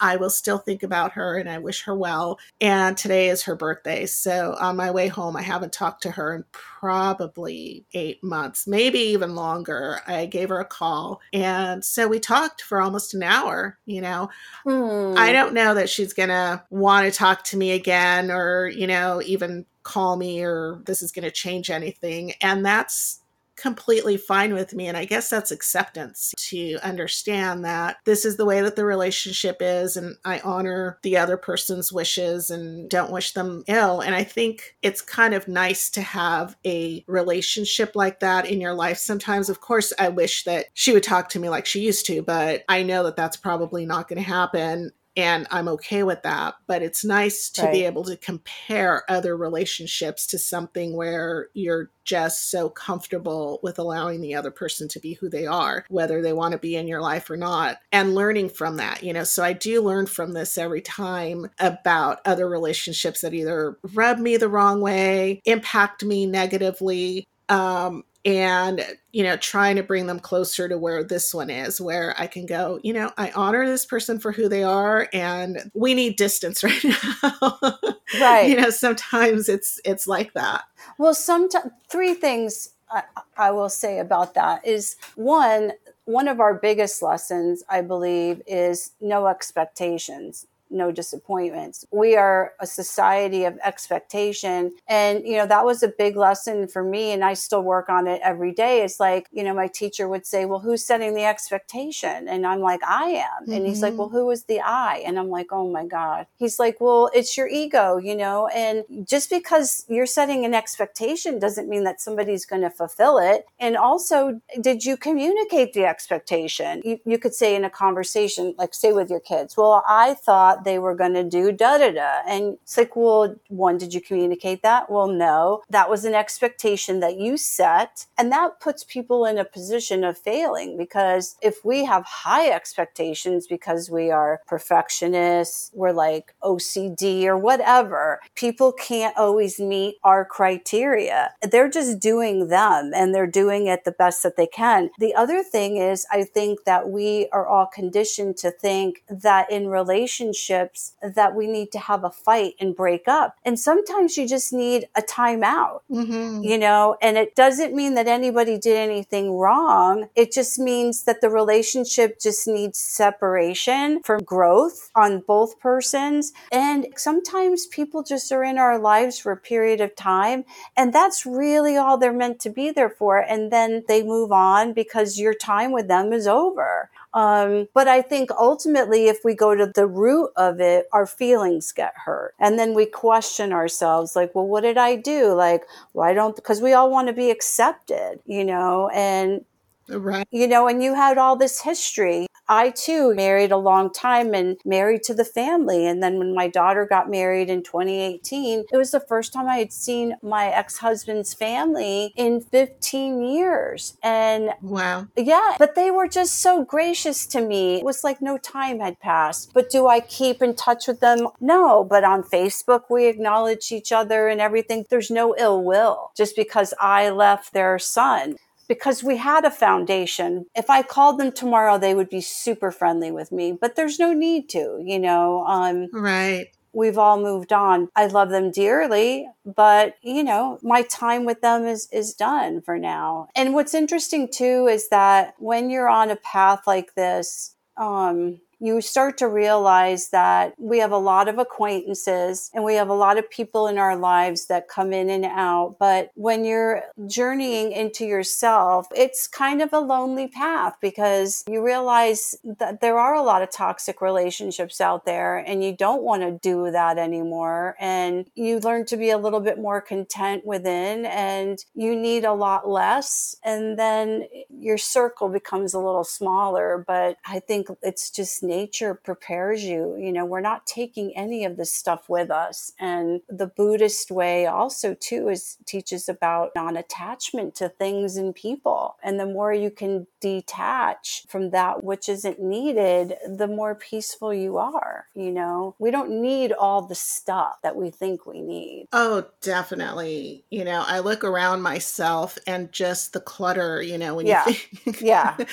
I will still think about her and I wish her well. And today is her birthday. So on my way home, I haven't talked to her in probably eight months, maybe even longer. I gave her a call. And so we talked for almost an hour. You know, hmm. I don't know that she's going to want to talk to me again or, you know, even call me or this is going to change anything. And that's completely fine with me. And I guess that's acceptance to understand that this is the way that the relationship is. And I honor the other person's wishes and don't wish them ill. And I think it's kind of nice to have a relationship like that in your life. Sometimes, of course, I wish that she would talk to me like she used to, but I know that that's probably not going to happen and I'm okay with that. But it's nice to right. be able to compare other relationships to something where you're just so comfortable with allowing the other person to be who they are, whether they want to be in your life or not, and learning from that, you know. So I do learn from this every time about other relationships that either rub me the wrong way, impact me negatively, um, and you know trying to bring them closer to where this one is where i can go you know i honor this person for who they are and we need distance right now. Right. You know sometimes it's it's like that. Well sometimes three things I, I will say about that is one one of our biggest lessons i believe is no expectations no disappointments. We are a society of expectation. And, you know, that was a big lesson for me. And I still work on it every day. It's like, you know, my teacher would say, Well, who's setting the expectation? And I'm like, I am. Mm-hmm. And he's like, mm-hmm. Well, who is the I? And I'm like, Oh my God. He's like, Well, it's your ego, you know, and just because you're setting an expectation doesn't mean that somebody's going to fulfill it. And also, did you communicate the expectation? You, you could say in a conversation, like say with your kids, Well, I thought they were going to do da da da. And it's like, well, one, did you communicate that? Well, no. That was an expectation that you set. And that puts people in a position of failing because if we have high expectations because we are perfectionists, we're like OCD or whatever, people can't always meet our criteria. They're just doing them and they're doing it the best that they can. The other thing is, I think that we are all conditioned to think that in relationships that we need to have a fight and break up. And sometimes you just need a timeout, Mm-hmm. you know, and it doesn't mean that anybody did anything wrong. It just means that the relationship just needs separation for growth on both persons. And sometimes people just are in our lives for a period of time and that's really all they're meant to be there for. And then they move on because your time with them is over. Um, but I think ultimately, if we go to the root of it, our feelings get hurt. And then we question ourselves, like, well, what did I do? Like, why don't, because we all want to be accepted, you know, and Right. you know, and you had all this history. I too married a long time and married to the family. And then when my daughter got married in 2018, it was the first time I had seen my ex husband's family in 15 years. And Wow. yeah, but they were just so gracious to me. It was like no time had passed. But do I keep in touch with them? No, but on Facebook, we acknowledge each other and everything. There's no ill will just because I left their son. Because we had a foundation. If I called them tomorrow, they would be super friendly with me, but there's no need to, you know. Um, Right. we've all moved on. I love them dearly, but you know, my time with them is is done for now. And what's interesting too is that when you're on a path like this, um you start to realize that we have a lot of acquaintances and we have a lot of people in our lives that come in and out. But when you're journeying into yourself, it's kind of a lonely path because you realize that there are a lot of toxic relationships out there and you don't want to do that anymore. And you learn to be a little bit more content within and you need a lot less. And then your circle becomes a little smaller. But I think it's just nature prepares you. You know, we're not taking any of this stuff with us. And the Buddhist way also too is teaches about non-attachment to things and people. And the more you can detach from that which isn't needed, the more peaceful you are. You know, we don't need all the stuff that we think we need. Oh, definitely. You know, I look around myself and just the clutter, you know, when Yeah. you think Yeah.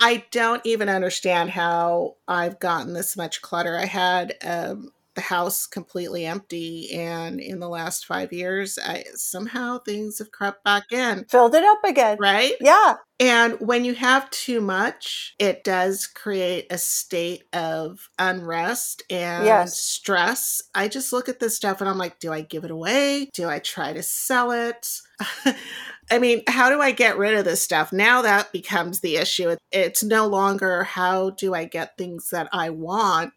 I don't even understand how I've gotten this much clutter. I had um, the house completely empty, and in the last five years, I somehow things have crept back in. Filled it up again. Right? Yeah. And when you have too much, it does create a state of unrest and Yes. stress. I just look at this stuff and I'm like, do I give it away? Do I try to sell it? I mean, how do I get rid of this stuff? Now that becomes the issue. It's no longer how do I get things that I want,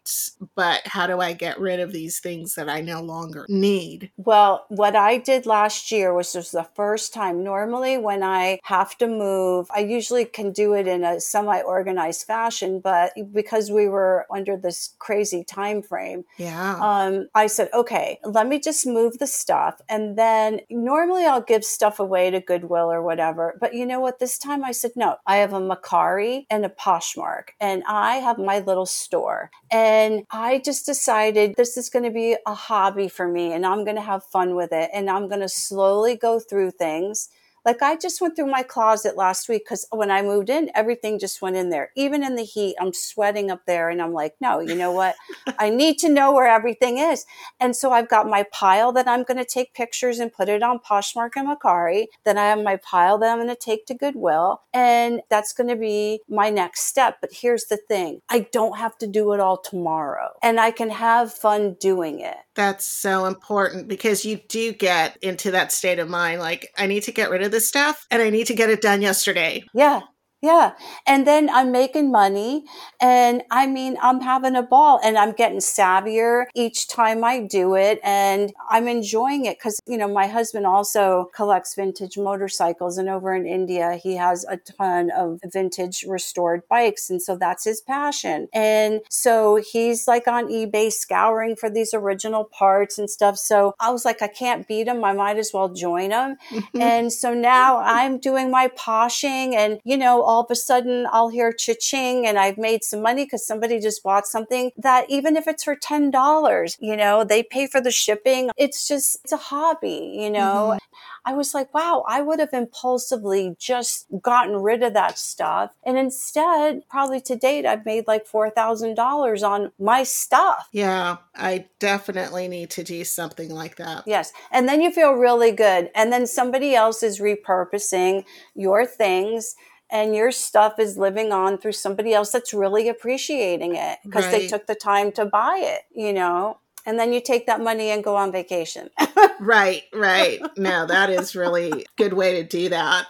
but how do I get rid of these things that I no longer need? Well, what I did last year was just the first time. Normally, when I have to move, I usually can do it in a semi-organized fashion, but because we were under this crazy time frame, Yeah. um, I said, okay, let me just move the stuff. And then normally I'll give stuff away to Goodwill or whatever. But you know what? This time I said, no, I have a Mercari and a Poshmark, and I have my little store. And I just decided this is going to be a hobby for me, and I'm going to have fun with it. And I'm going to slowly go through things. Like I just went through my closet last week because when I moved in, everything just went in there. Even in the heat, I'm sweating up there, and I'm like, no, you know what? I need to know where everything is. And so I've got my pile that I'm going to take pictures and put it on Poshmark and Mercari. Then I have my pile that I'm going to take to Goodwill, and that's going to be my next step. But here's the thing: I don't have to do it all tomorrow, and I can have fun doing it. That's so important because you do get into that state of mind like, I need to get rid of this stuff and I need to get it done yesterday. Yeah. Yeah. And then I'm making money and I mean, I'm having a ball and I'm getting savvier each time I do it and I'm enjoying it because, you know, my husband also collects vintage motorcycles and over in India, he has a ton of vintage restored bikes. And so that's his passion. And so he's like on eBay scouring for these original parts and stuff. So I was like, I can't beat him. I might as well join him. and so now I'm doing my poshing and, you know, all of a sudden I'll hear cha-ching and I've made some money because somebody just bought something that even if it's for $10, you know, they pay for the shipping. It's just, it's a hobby, you know. Mm-hmm. I was like, wow, I would have impulsively just gotten rid of that stuff. And instead, probably to date, I've made like $4,000 on my stuff. Yeah, I definitely need to do something like that. Yes. And then you feel really good. And then somebody else is repurposing your things and your stuff is living on through somebody else that's really appreciating it because right. they took the time to buy it, you know? And then you take that money and go on vacation. right, right. No, that is really good way to do that.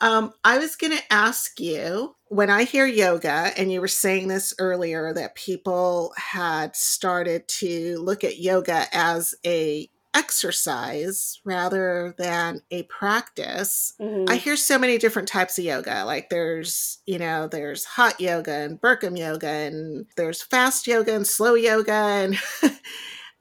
Um, I was going to ask you when I hear yoga, and you were saying this earlier that people had started to look at yoga as a exercise rather than a practice. Mm-hmm. I hear so many different types of yoga. Like there's, you know, there's hot yoga and Bikram yoga and there's fast yoga and slow yoga and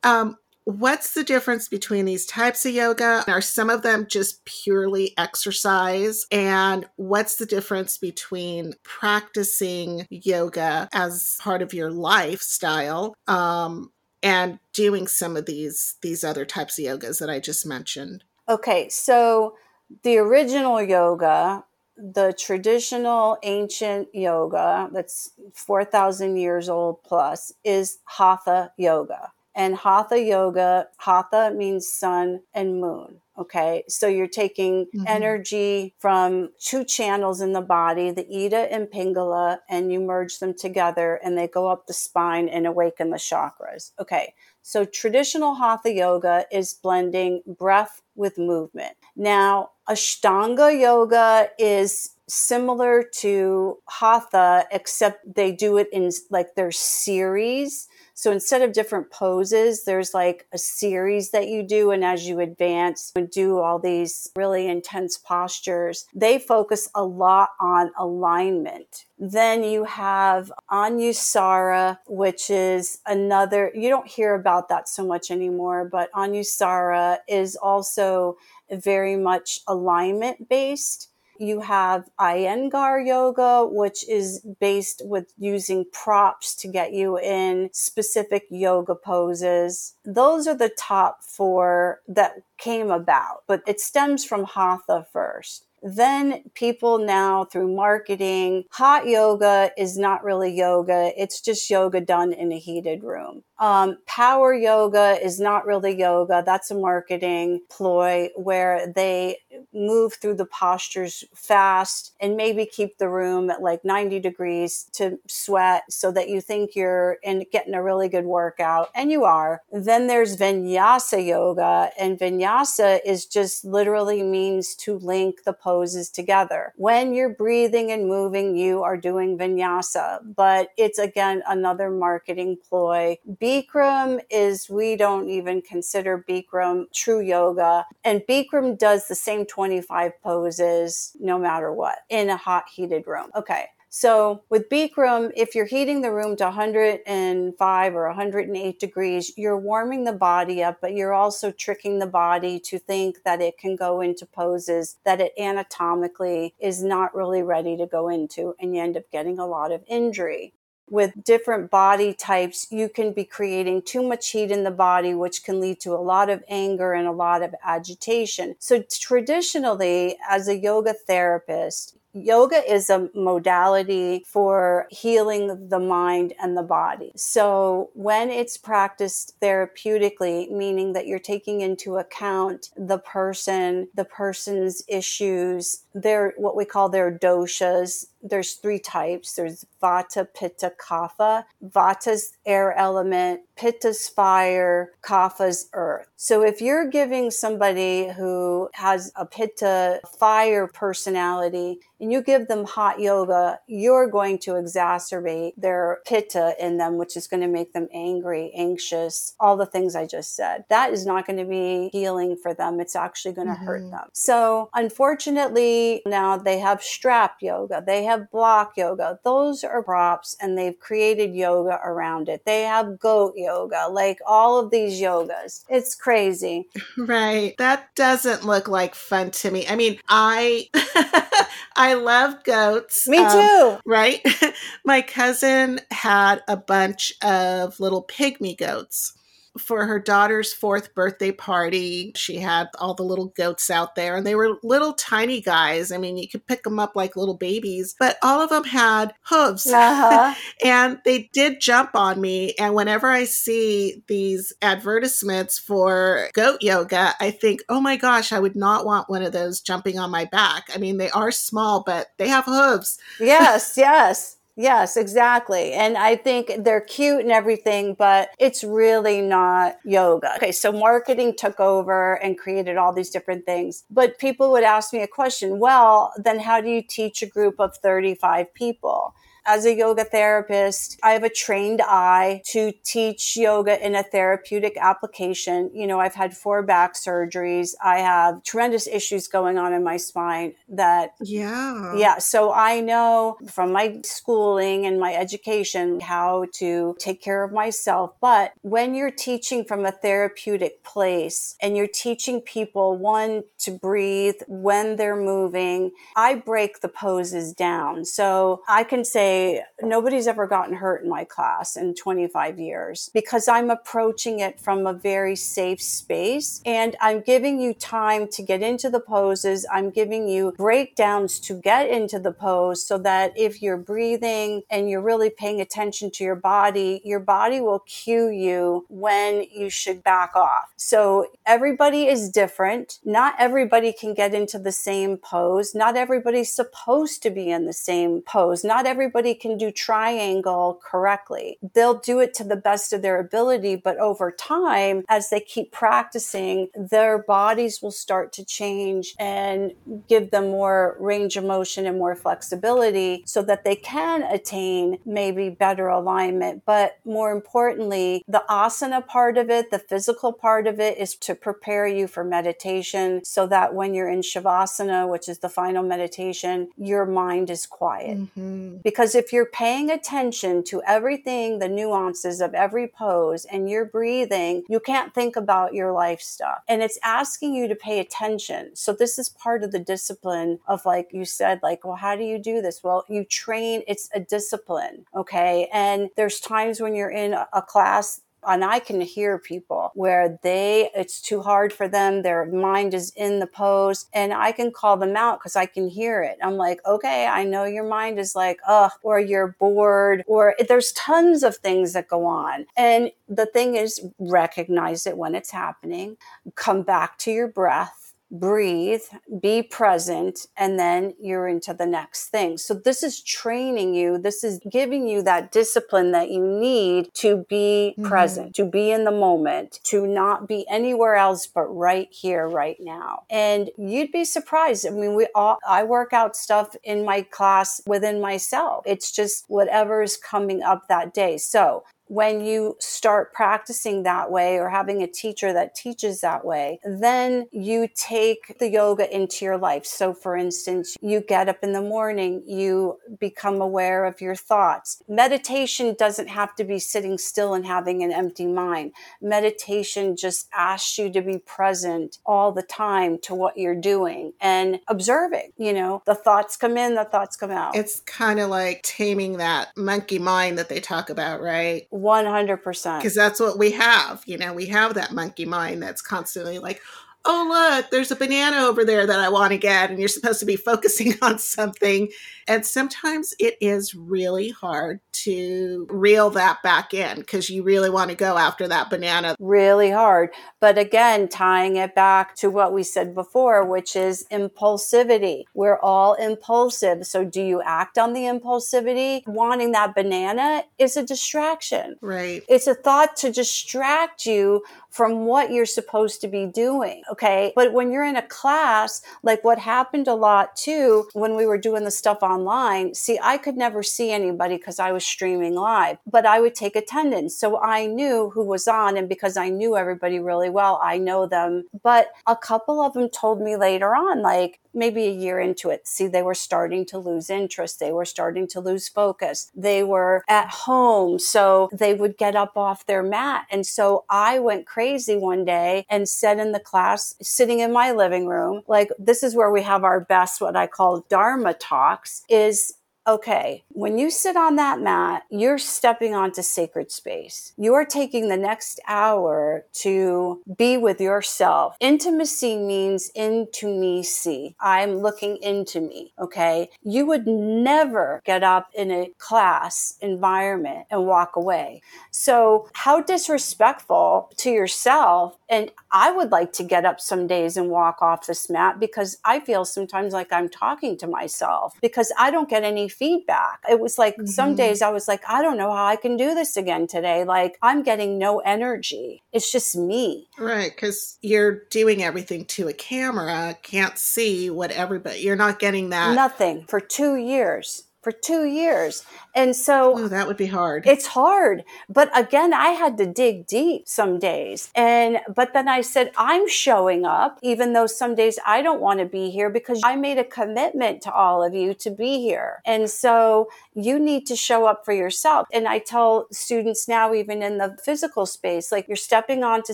um what's the difference between these types of yoga? Are some of them just purely exercise? And what's the difference between practicing yoga as part of your lifestyle um, and doing some of these these other types of yogas that I just mentioned. Okay, so the original yoga, the traditional ancient yoga that's 4000 years old plus is hatha yoga. And hatha yoga, hatha means sun and moon. Okay, so you're taking mm-hmm. energy from two channels in the body, the Ida and Pingala, and you merge them together and they go up the spine and awaken the chakras. Okay, so traditional Hatha yoga is blending breath with movement. Now, Ashtanga yoga is similar to Hatha, except they do it in like their series. So instead of different poses, there's like a series that you do. And as you advance and do all these really intense postures, they focus a lot on alignment. Then you have Anusara, which is another, you don't hear about that so much anymore, but Anusara is also very much alignment based. You have Iyengar yoga, which is based with using props to get you in specific yoga poses. Those are the top four that came about, but it stems from Hatha first. Then people now through marketing, hot yoga is not really yoga. It's just yoga done in a heated room. Um, power yoga is not really yoga. That's a marketing ploy where they move through the postures fast and maybe keep the room at like 90 degrees to sweat so that you think you're in getting a really good workout and you are. Then there's vinyasa yoga and vinyasa is just literally means to link the poses together. When you're breathing and moving, you are doing vinyasa, but it's again another marketing ploy. Bikram is, we don't even consider Bikram true yoga. And Bikram does the same 25 poses no matter what in a hot heated room. Okay. So with Bikram, if you're heating the room to 105 or 108 degrees, you're warming the body up, but you're also tricking the body to think that it can go into poses that it anatomically is not really ready to go into, and you end up getting a lot of injury with different body types, you can be creating too much heat in the body, which can lead to a lot of anger and a lot of agitation. So, traditionally, as a yoga therapist, Yoga is a modality for healing the mind and the body. So when it's practiced therapeutically, meaning that you're taking into account the person, the person's issues, their what we call their doshas, there's three types. There's Vata, Pitta, Kapha. Vata's air element, Pitta's fire, Kapha's earth. So if you're giving somebody who has a Pitta fire personality and you give them hot yoga, you're going to exacerbate their Pitta in them, which is going to make them angry, anxious, all the things I just said. That is not going to be healing for them. It's actually going to mm-hmm. hurt them. So unfortunately, now they have strap yoga, they have block yoga. Those are props and they've created yoga around it. They have goat yoga, like all of these yogas. It's crazy. Right. That doesn't look like fun to me. I mean, I I love goats. Me um, too. right? My cousin had a bunch of little pygmy goats for her daughter's fourth birthday party. She had all the little goats out there, and they were little tiny guys. I mean, you could pick them up like little babies, but all of them had hooves. Uh-huh. and they did jump on me. And whenever I see these advertisements for goat yoga, I think, oh my gosh, I would not want one of those jumping on my back. I mean, they are small, but they have hooves. Yes, yes. Yes, exactly. And I think they're cute and everything, but it's really not yoga. Okay, so marketing took over and created all these different things. But people would ask me a question well, then how do you teach a group of 35 people? As a yoga therapist, I have a trained eye to teach yoga in a therapeutic application. You know, I've had four back surgeries. I have tremendous issues going on in my spine that, yeah. Yeah. So I know from my schooling and my education how to take care of myself. But when you're teaching from a therapeutic place and you're teaching people, one, to breathe when they're moving, I break the poses down. So I can say, nobody's ever gotten hurt in my class in 25 years because I'm approaching it from a very safe space and I'm giving you time to get into the poses. I'm giving you breakdowns to get into the pose so that if you're breathing and you're really paying attention to your body, your body will cue you when you should back off. So everybody is different. Not everybody can get into the same pose. Not everybody's supposed to be in the same pose. Not everybody somebody can do triangle correctly. They'll do it to the best of their ability, but over time, as they keep practicing, their bodies will start to change and give them more range of motion and more flexibility so that they can attain maybe better alignment. But more importantly, the asana part of it, the physical part of it is to prepare you for meditation so that when you're in Shavasana, which is the final meditation, your mind is quiet. Mm-hmm. Because if you're paying attention to everything, the nuances of every pose, and you're breathing, you can't think about your life stuff. And it's asking you to pay attention. So, this is part of the discipline of, like you said, like, well, how do you do this? Well, you train, it's a discipline. Okay. And there's times when you're in a class and I can hear people where they, it's too hard for them. Their mind is in the pose and I can call them out because I can hear it. I'm like, okay, I know your mind is like, ugh, or you're bored, or there's tons of things that go on. And the thing is, recognize it when it's happening, come back to your breath breathe, be present, and then you're into the next thing. So, this is training you. This is giving you that discipline that you need to be mm-hmm. present, to be in the moment, to not be anywhere else but right here, right now. And you'd be surprised. I mean, we all, I work out stuff in my class within myself. It's just whatever is coming up that day. So, when you start practicing that way or having a teacher that teaches that way, then you take the yoga into your life. So, for instance, you get up in the morning, you become aware of your thoughts. Meditation doesn't have to be sitting still and having an empty mind. Meditation just asks you to be present all the time to what you're doing and observing. You know, the thoughts come in, the thoughts come out. It's kind of like taming that monkey mind that they talk about, right? 100%. Because that's what we have. You know, we have that monkey mind that's constantly like, oh, look, there's a banana over there that I want to get. And you're supposed to be focusing on something. And sometimes it is really hard to reel that back in because you really want to go after that banana. Really hard. But again, tying it back to what we said before, which is impulsivity. We're all impulsive. So do you act on the impulsivity? Wanting that banana is a distraction. Right. It's a thought to distract you from what you're supposed to be doing. Okay. But when you're in a class, like what happened a lot too, when we were doing the stuff online, see, I could never see anybody because I was streaming live, but I would take attendance. So I knew who was on. And because I knew everybody really well, I know them. But a couple of them told me later on, like, maybe a year into it, see, they were starting to lose interest. They were starting to lose focus. They were at home. So they would get up off their mat. And so I went crazy one day and said in the class, sitting in my living room, like, this is where we have our best, what I call Dharma talks, is okay, when you sit on that mat, you're stepping onto sacred space. You are taking the next hour to be with yourself. Intimacy means into me see. I'm looking into me. Okay. You would never get up in a class environment and walk away. So how disrespectful to yourself. And I would like to get up some days and walk off this mat because I feel sometimes like I'm talking to myself because I don't get any feedback. It was like mm-hmm. some days I was like, I don't know how I can do this again today. Like I'm getting no energy. It's just me. Right. Cause you're doing everything to a camera, can't see what everybody, you're not getting that. Nothing for two years for two years. And so that would be hard. It's hard. But again, I had to dig deep some days. And, but then I said, I'm showing up, even though some days I don't want to be here because I made a commitment to all of you to be here. And so you need to show up for yourself. And I tell students now, even in the physical space, like you're stepping onto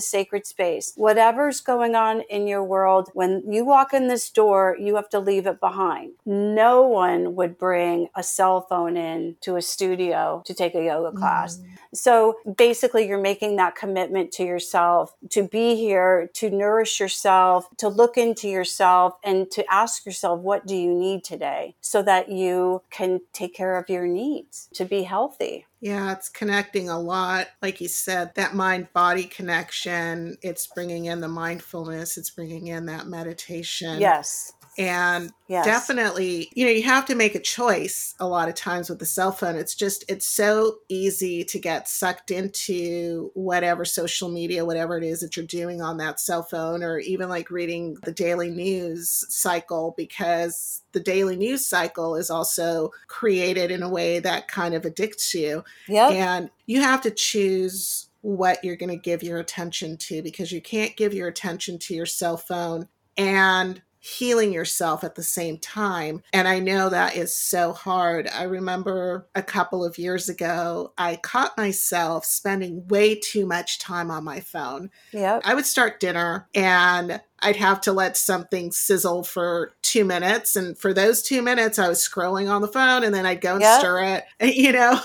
sacred space. Whatever's going on in your world, when you walk in this door, you have to leave it behind. No one would bring a cell phone in to a studio to take a yoga class. Mm. So basically, you're making that commitment to yourself to be here, to nourish yourself, to look into yourself, and to ask yourself, what do you need today so that you can take care of your needs to be healthy. Yeah, it's connecting a lot. Like you said, that mind body connection, it's bringing in the mindfulness, it's bringing in that meditation. Yes. And yes. definitely, you know, you have to make a choice a lot of times with the cell phone. It's just, it's so easy to get sucked into whatever social media, whatever it is that you're doing on that cell phone, or even like reading the daily news cycle, because the daily news cycle is also created in a way that kind of addicts you. Yeah. And you have to choose what you're going to give your attention to because you can't give your attention to your cell phone and healing yourself at the same time. And I know that is so hard. I remember a couple of years ago, I caught myself spending way too much time on my phone. Yeah. I would start dinner and I'd have to let something sizzle for two minutes. And for those two minutes, I was scrolling on the phone and then I'd go and yep. stir it. You know,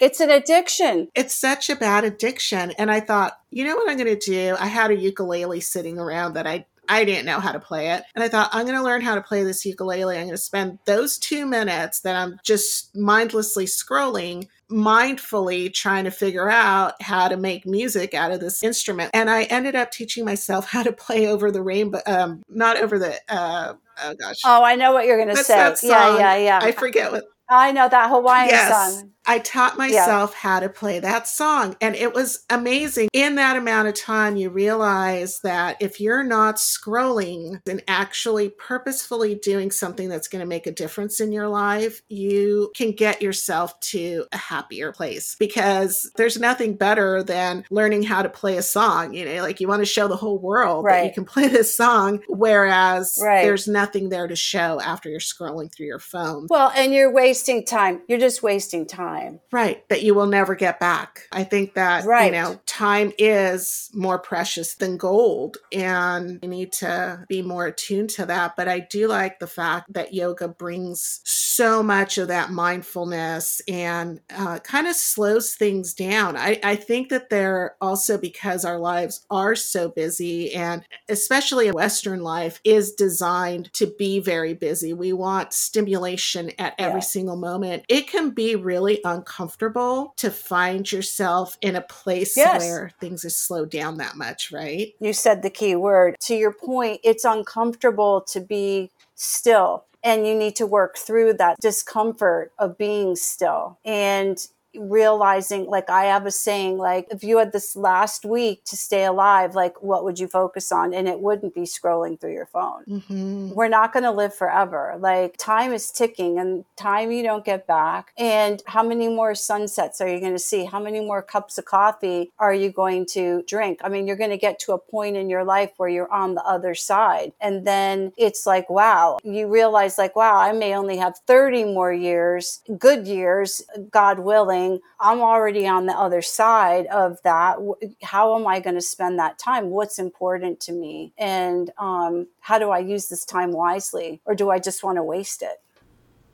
it's an addiction. It's such a bad addiction. And I thought, you know what I'm going to do? I had a ukulele sitting around that I I didn't know how to play it. And I thought, I'm going to learn how to play this ukulele. I'm going to spend those two minutes that I'm just mindlessly scrolling, mindfully trying to figure out how to make music out of this instrument. And I ended up teaching myself how to play over the rainbow, um, not over the, uh, oh gosh. Oh, I know what you're going to say. Yeah, yeah, yeah. I forget what. I know that Hawaiian yes. song. I taught myself yeah. how to play that song. And it was amazing. In that amount of time, you realize that if you're not scrolling and actually purposefully doing something that's going to make a difference in your life, you can get yourself to a happier place because there's nothing better than learning how to play a song. You know, like you want to show the whole world right. that you can play this song, whereas right. there's nothing there to show after you're scrolling through your phone. Well, and you're wasting time. You're just wasting time time. Right, that you will never get back. I think that, Right. you know, time is more precious than gold, and you need to be more attuned to that. But I do like the fact that yoga brings so much of that mindfulness and uh, kind of slows things down. I, I think that they're also because our lives are so busy, and especially a Western life is designed to be very busy. We want stimulation at every Yeah. single moment. It can be really uncomfortable to find yourself in a place Yes. where things are slowed down that much, right? You said the key word. To your point, it's uncomfortable to be still, and you need to work through that discomfort of being still and realizing like i have a saying like if you had this last week to stay alive like what would you focus on and it wouldn't be scrolling through your phone Mm-hmm. we're not going to live forever. Like time is ticking and time you don't get back. And how many more sunsets are you going to see? How many more cups of coffee are you going to drink? I mean, you're going to get to a point in your life where you're on the other side. And then it's like, wow, you realize, like, wow, I may only have 30 more years, good years, God willing. I'm already on the other side of that. How am I going to spend that time? What's important to me? And um, how do I use this time wisely? Or do I just want to waste it?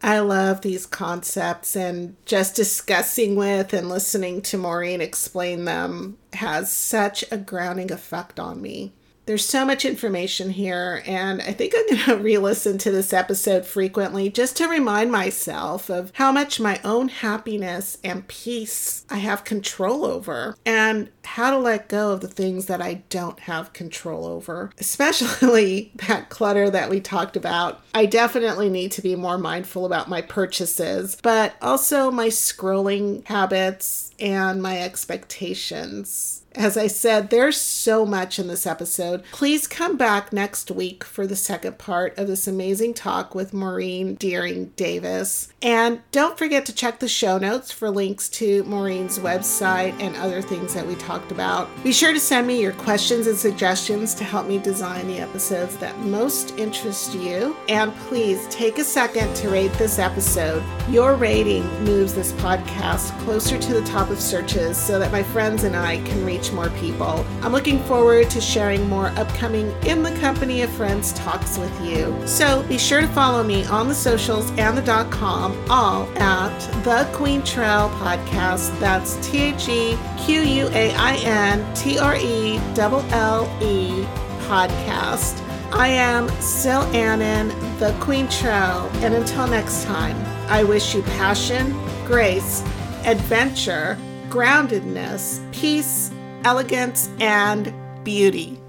I love these concepts and just discussing with and listening to Maureen explain them has such a grounding effect on me. There's so much information here, and I think I'm going to re listen to this episode frequently just to remind myself of how much my own happiness and peace I have control over, and how to let go of the things that I don't have control over, especially that clutter that we talked about. I definitely need to be more mindful about my purchases, but also my scrolling habits and my expectations. As I said, there's so much in this episode. Please come back next week for the second part of this amazing talk with Maureen Deering Davis. And don't forget to check the show notes for links to Maureen's website and other things that we talked about. Be sure to send me your questions and suggestions to help me design the episodes that most interest you. And please take a second to rate this episode. Your rating moves this podcast closer to the top of searches so that my friends and I can reach more people. I'm looking forward to sharing more upcoming In the Company of Friends talks with you. So be sure to follow me on the socials and the dot com, all at the Quaintrelle Podcast. That's T H E Q U A I N T R E L L E podcast. I am Sil Annan, the Quaintrelle, and until next time, I wish you passion, grace, adventure, groundedness, peace, elegance, and beauty.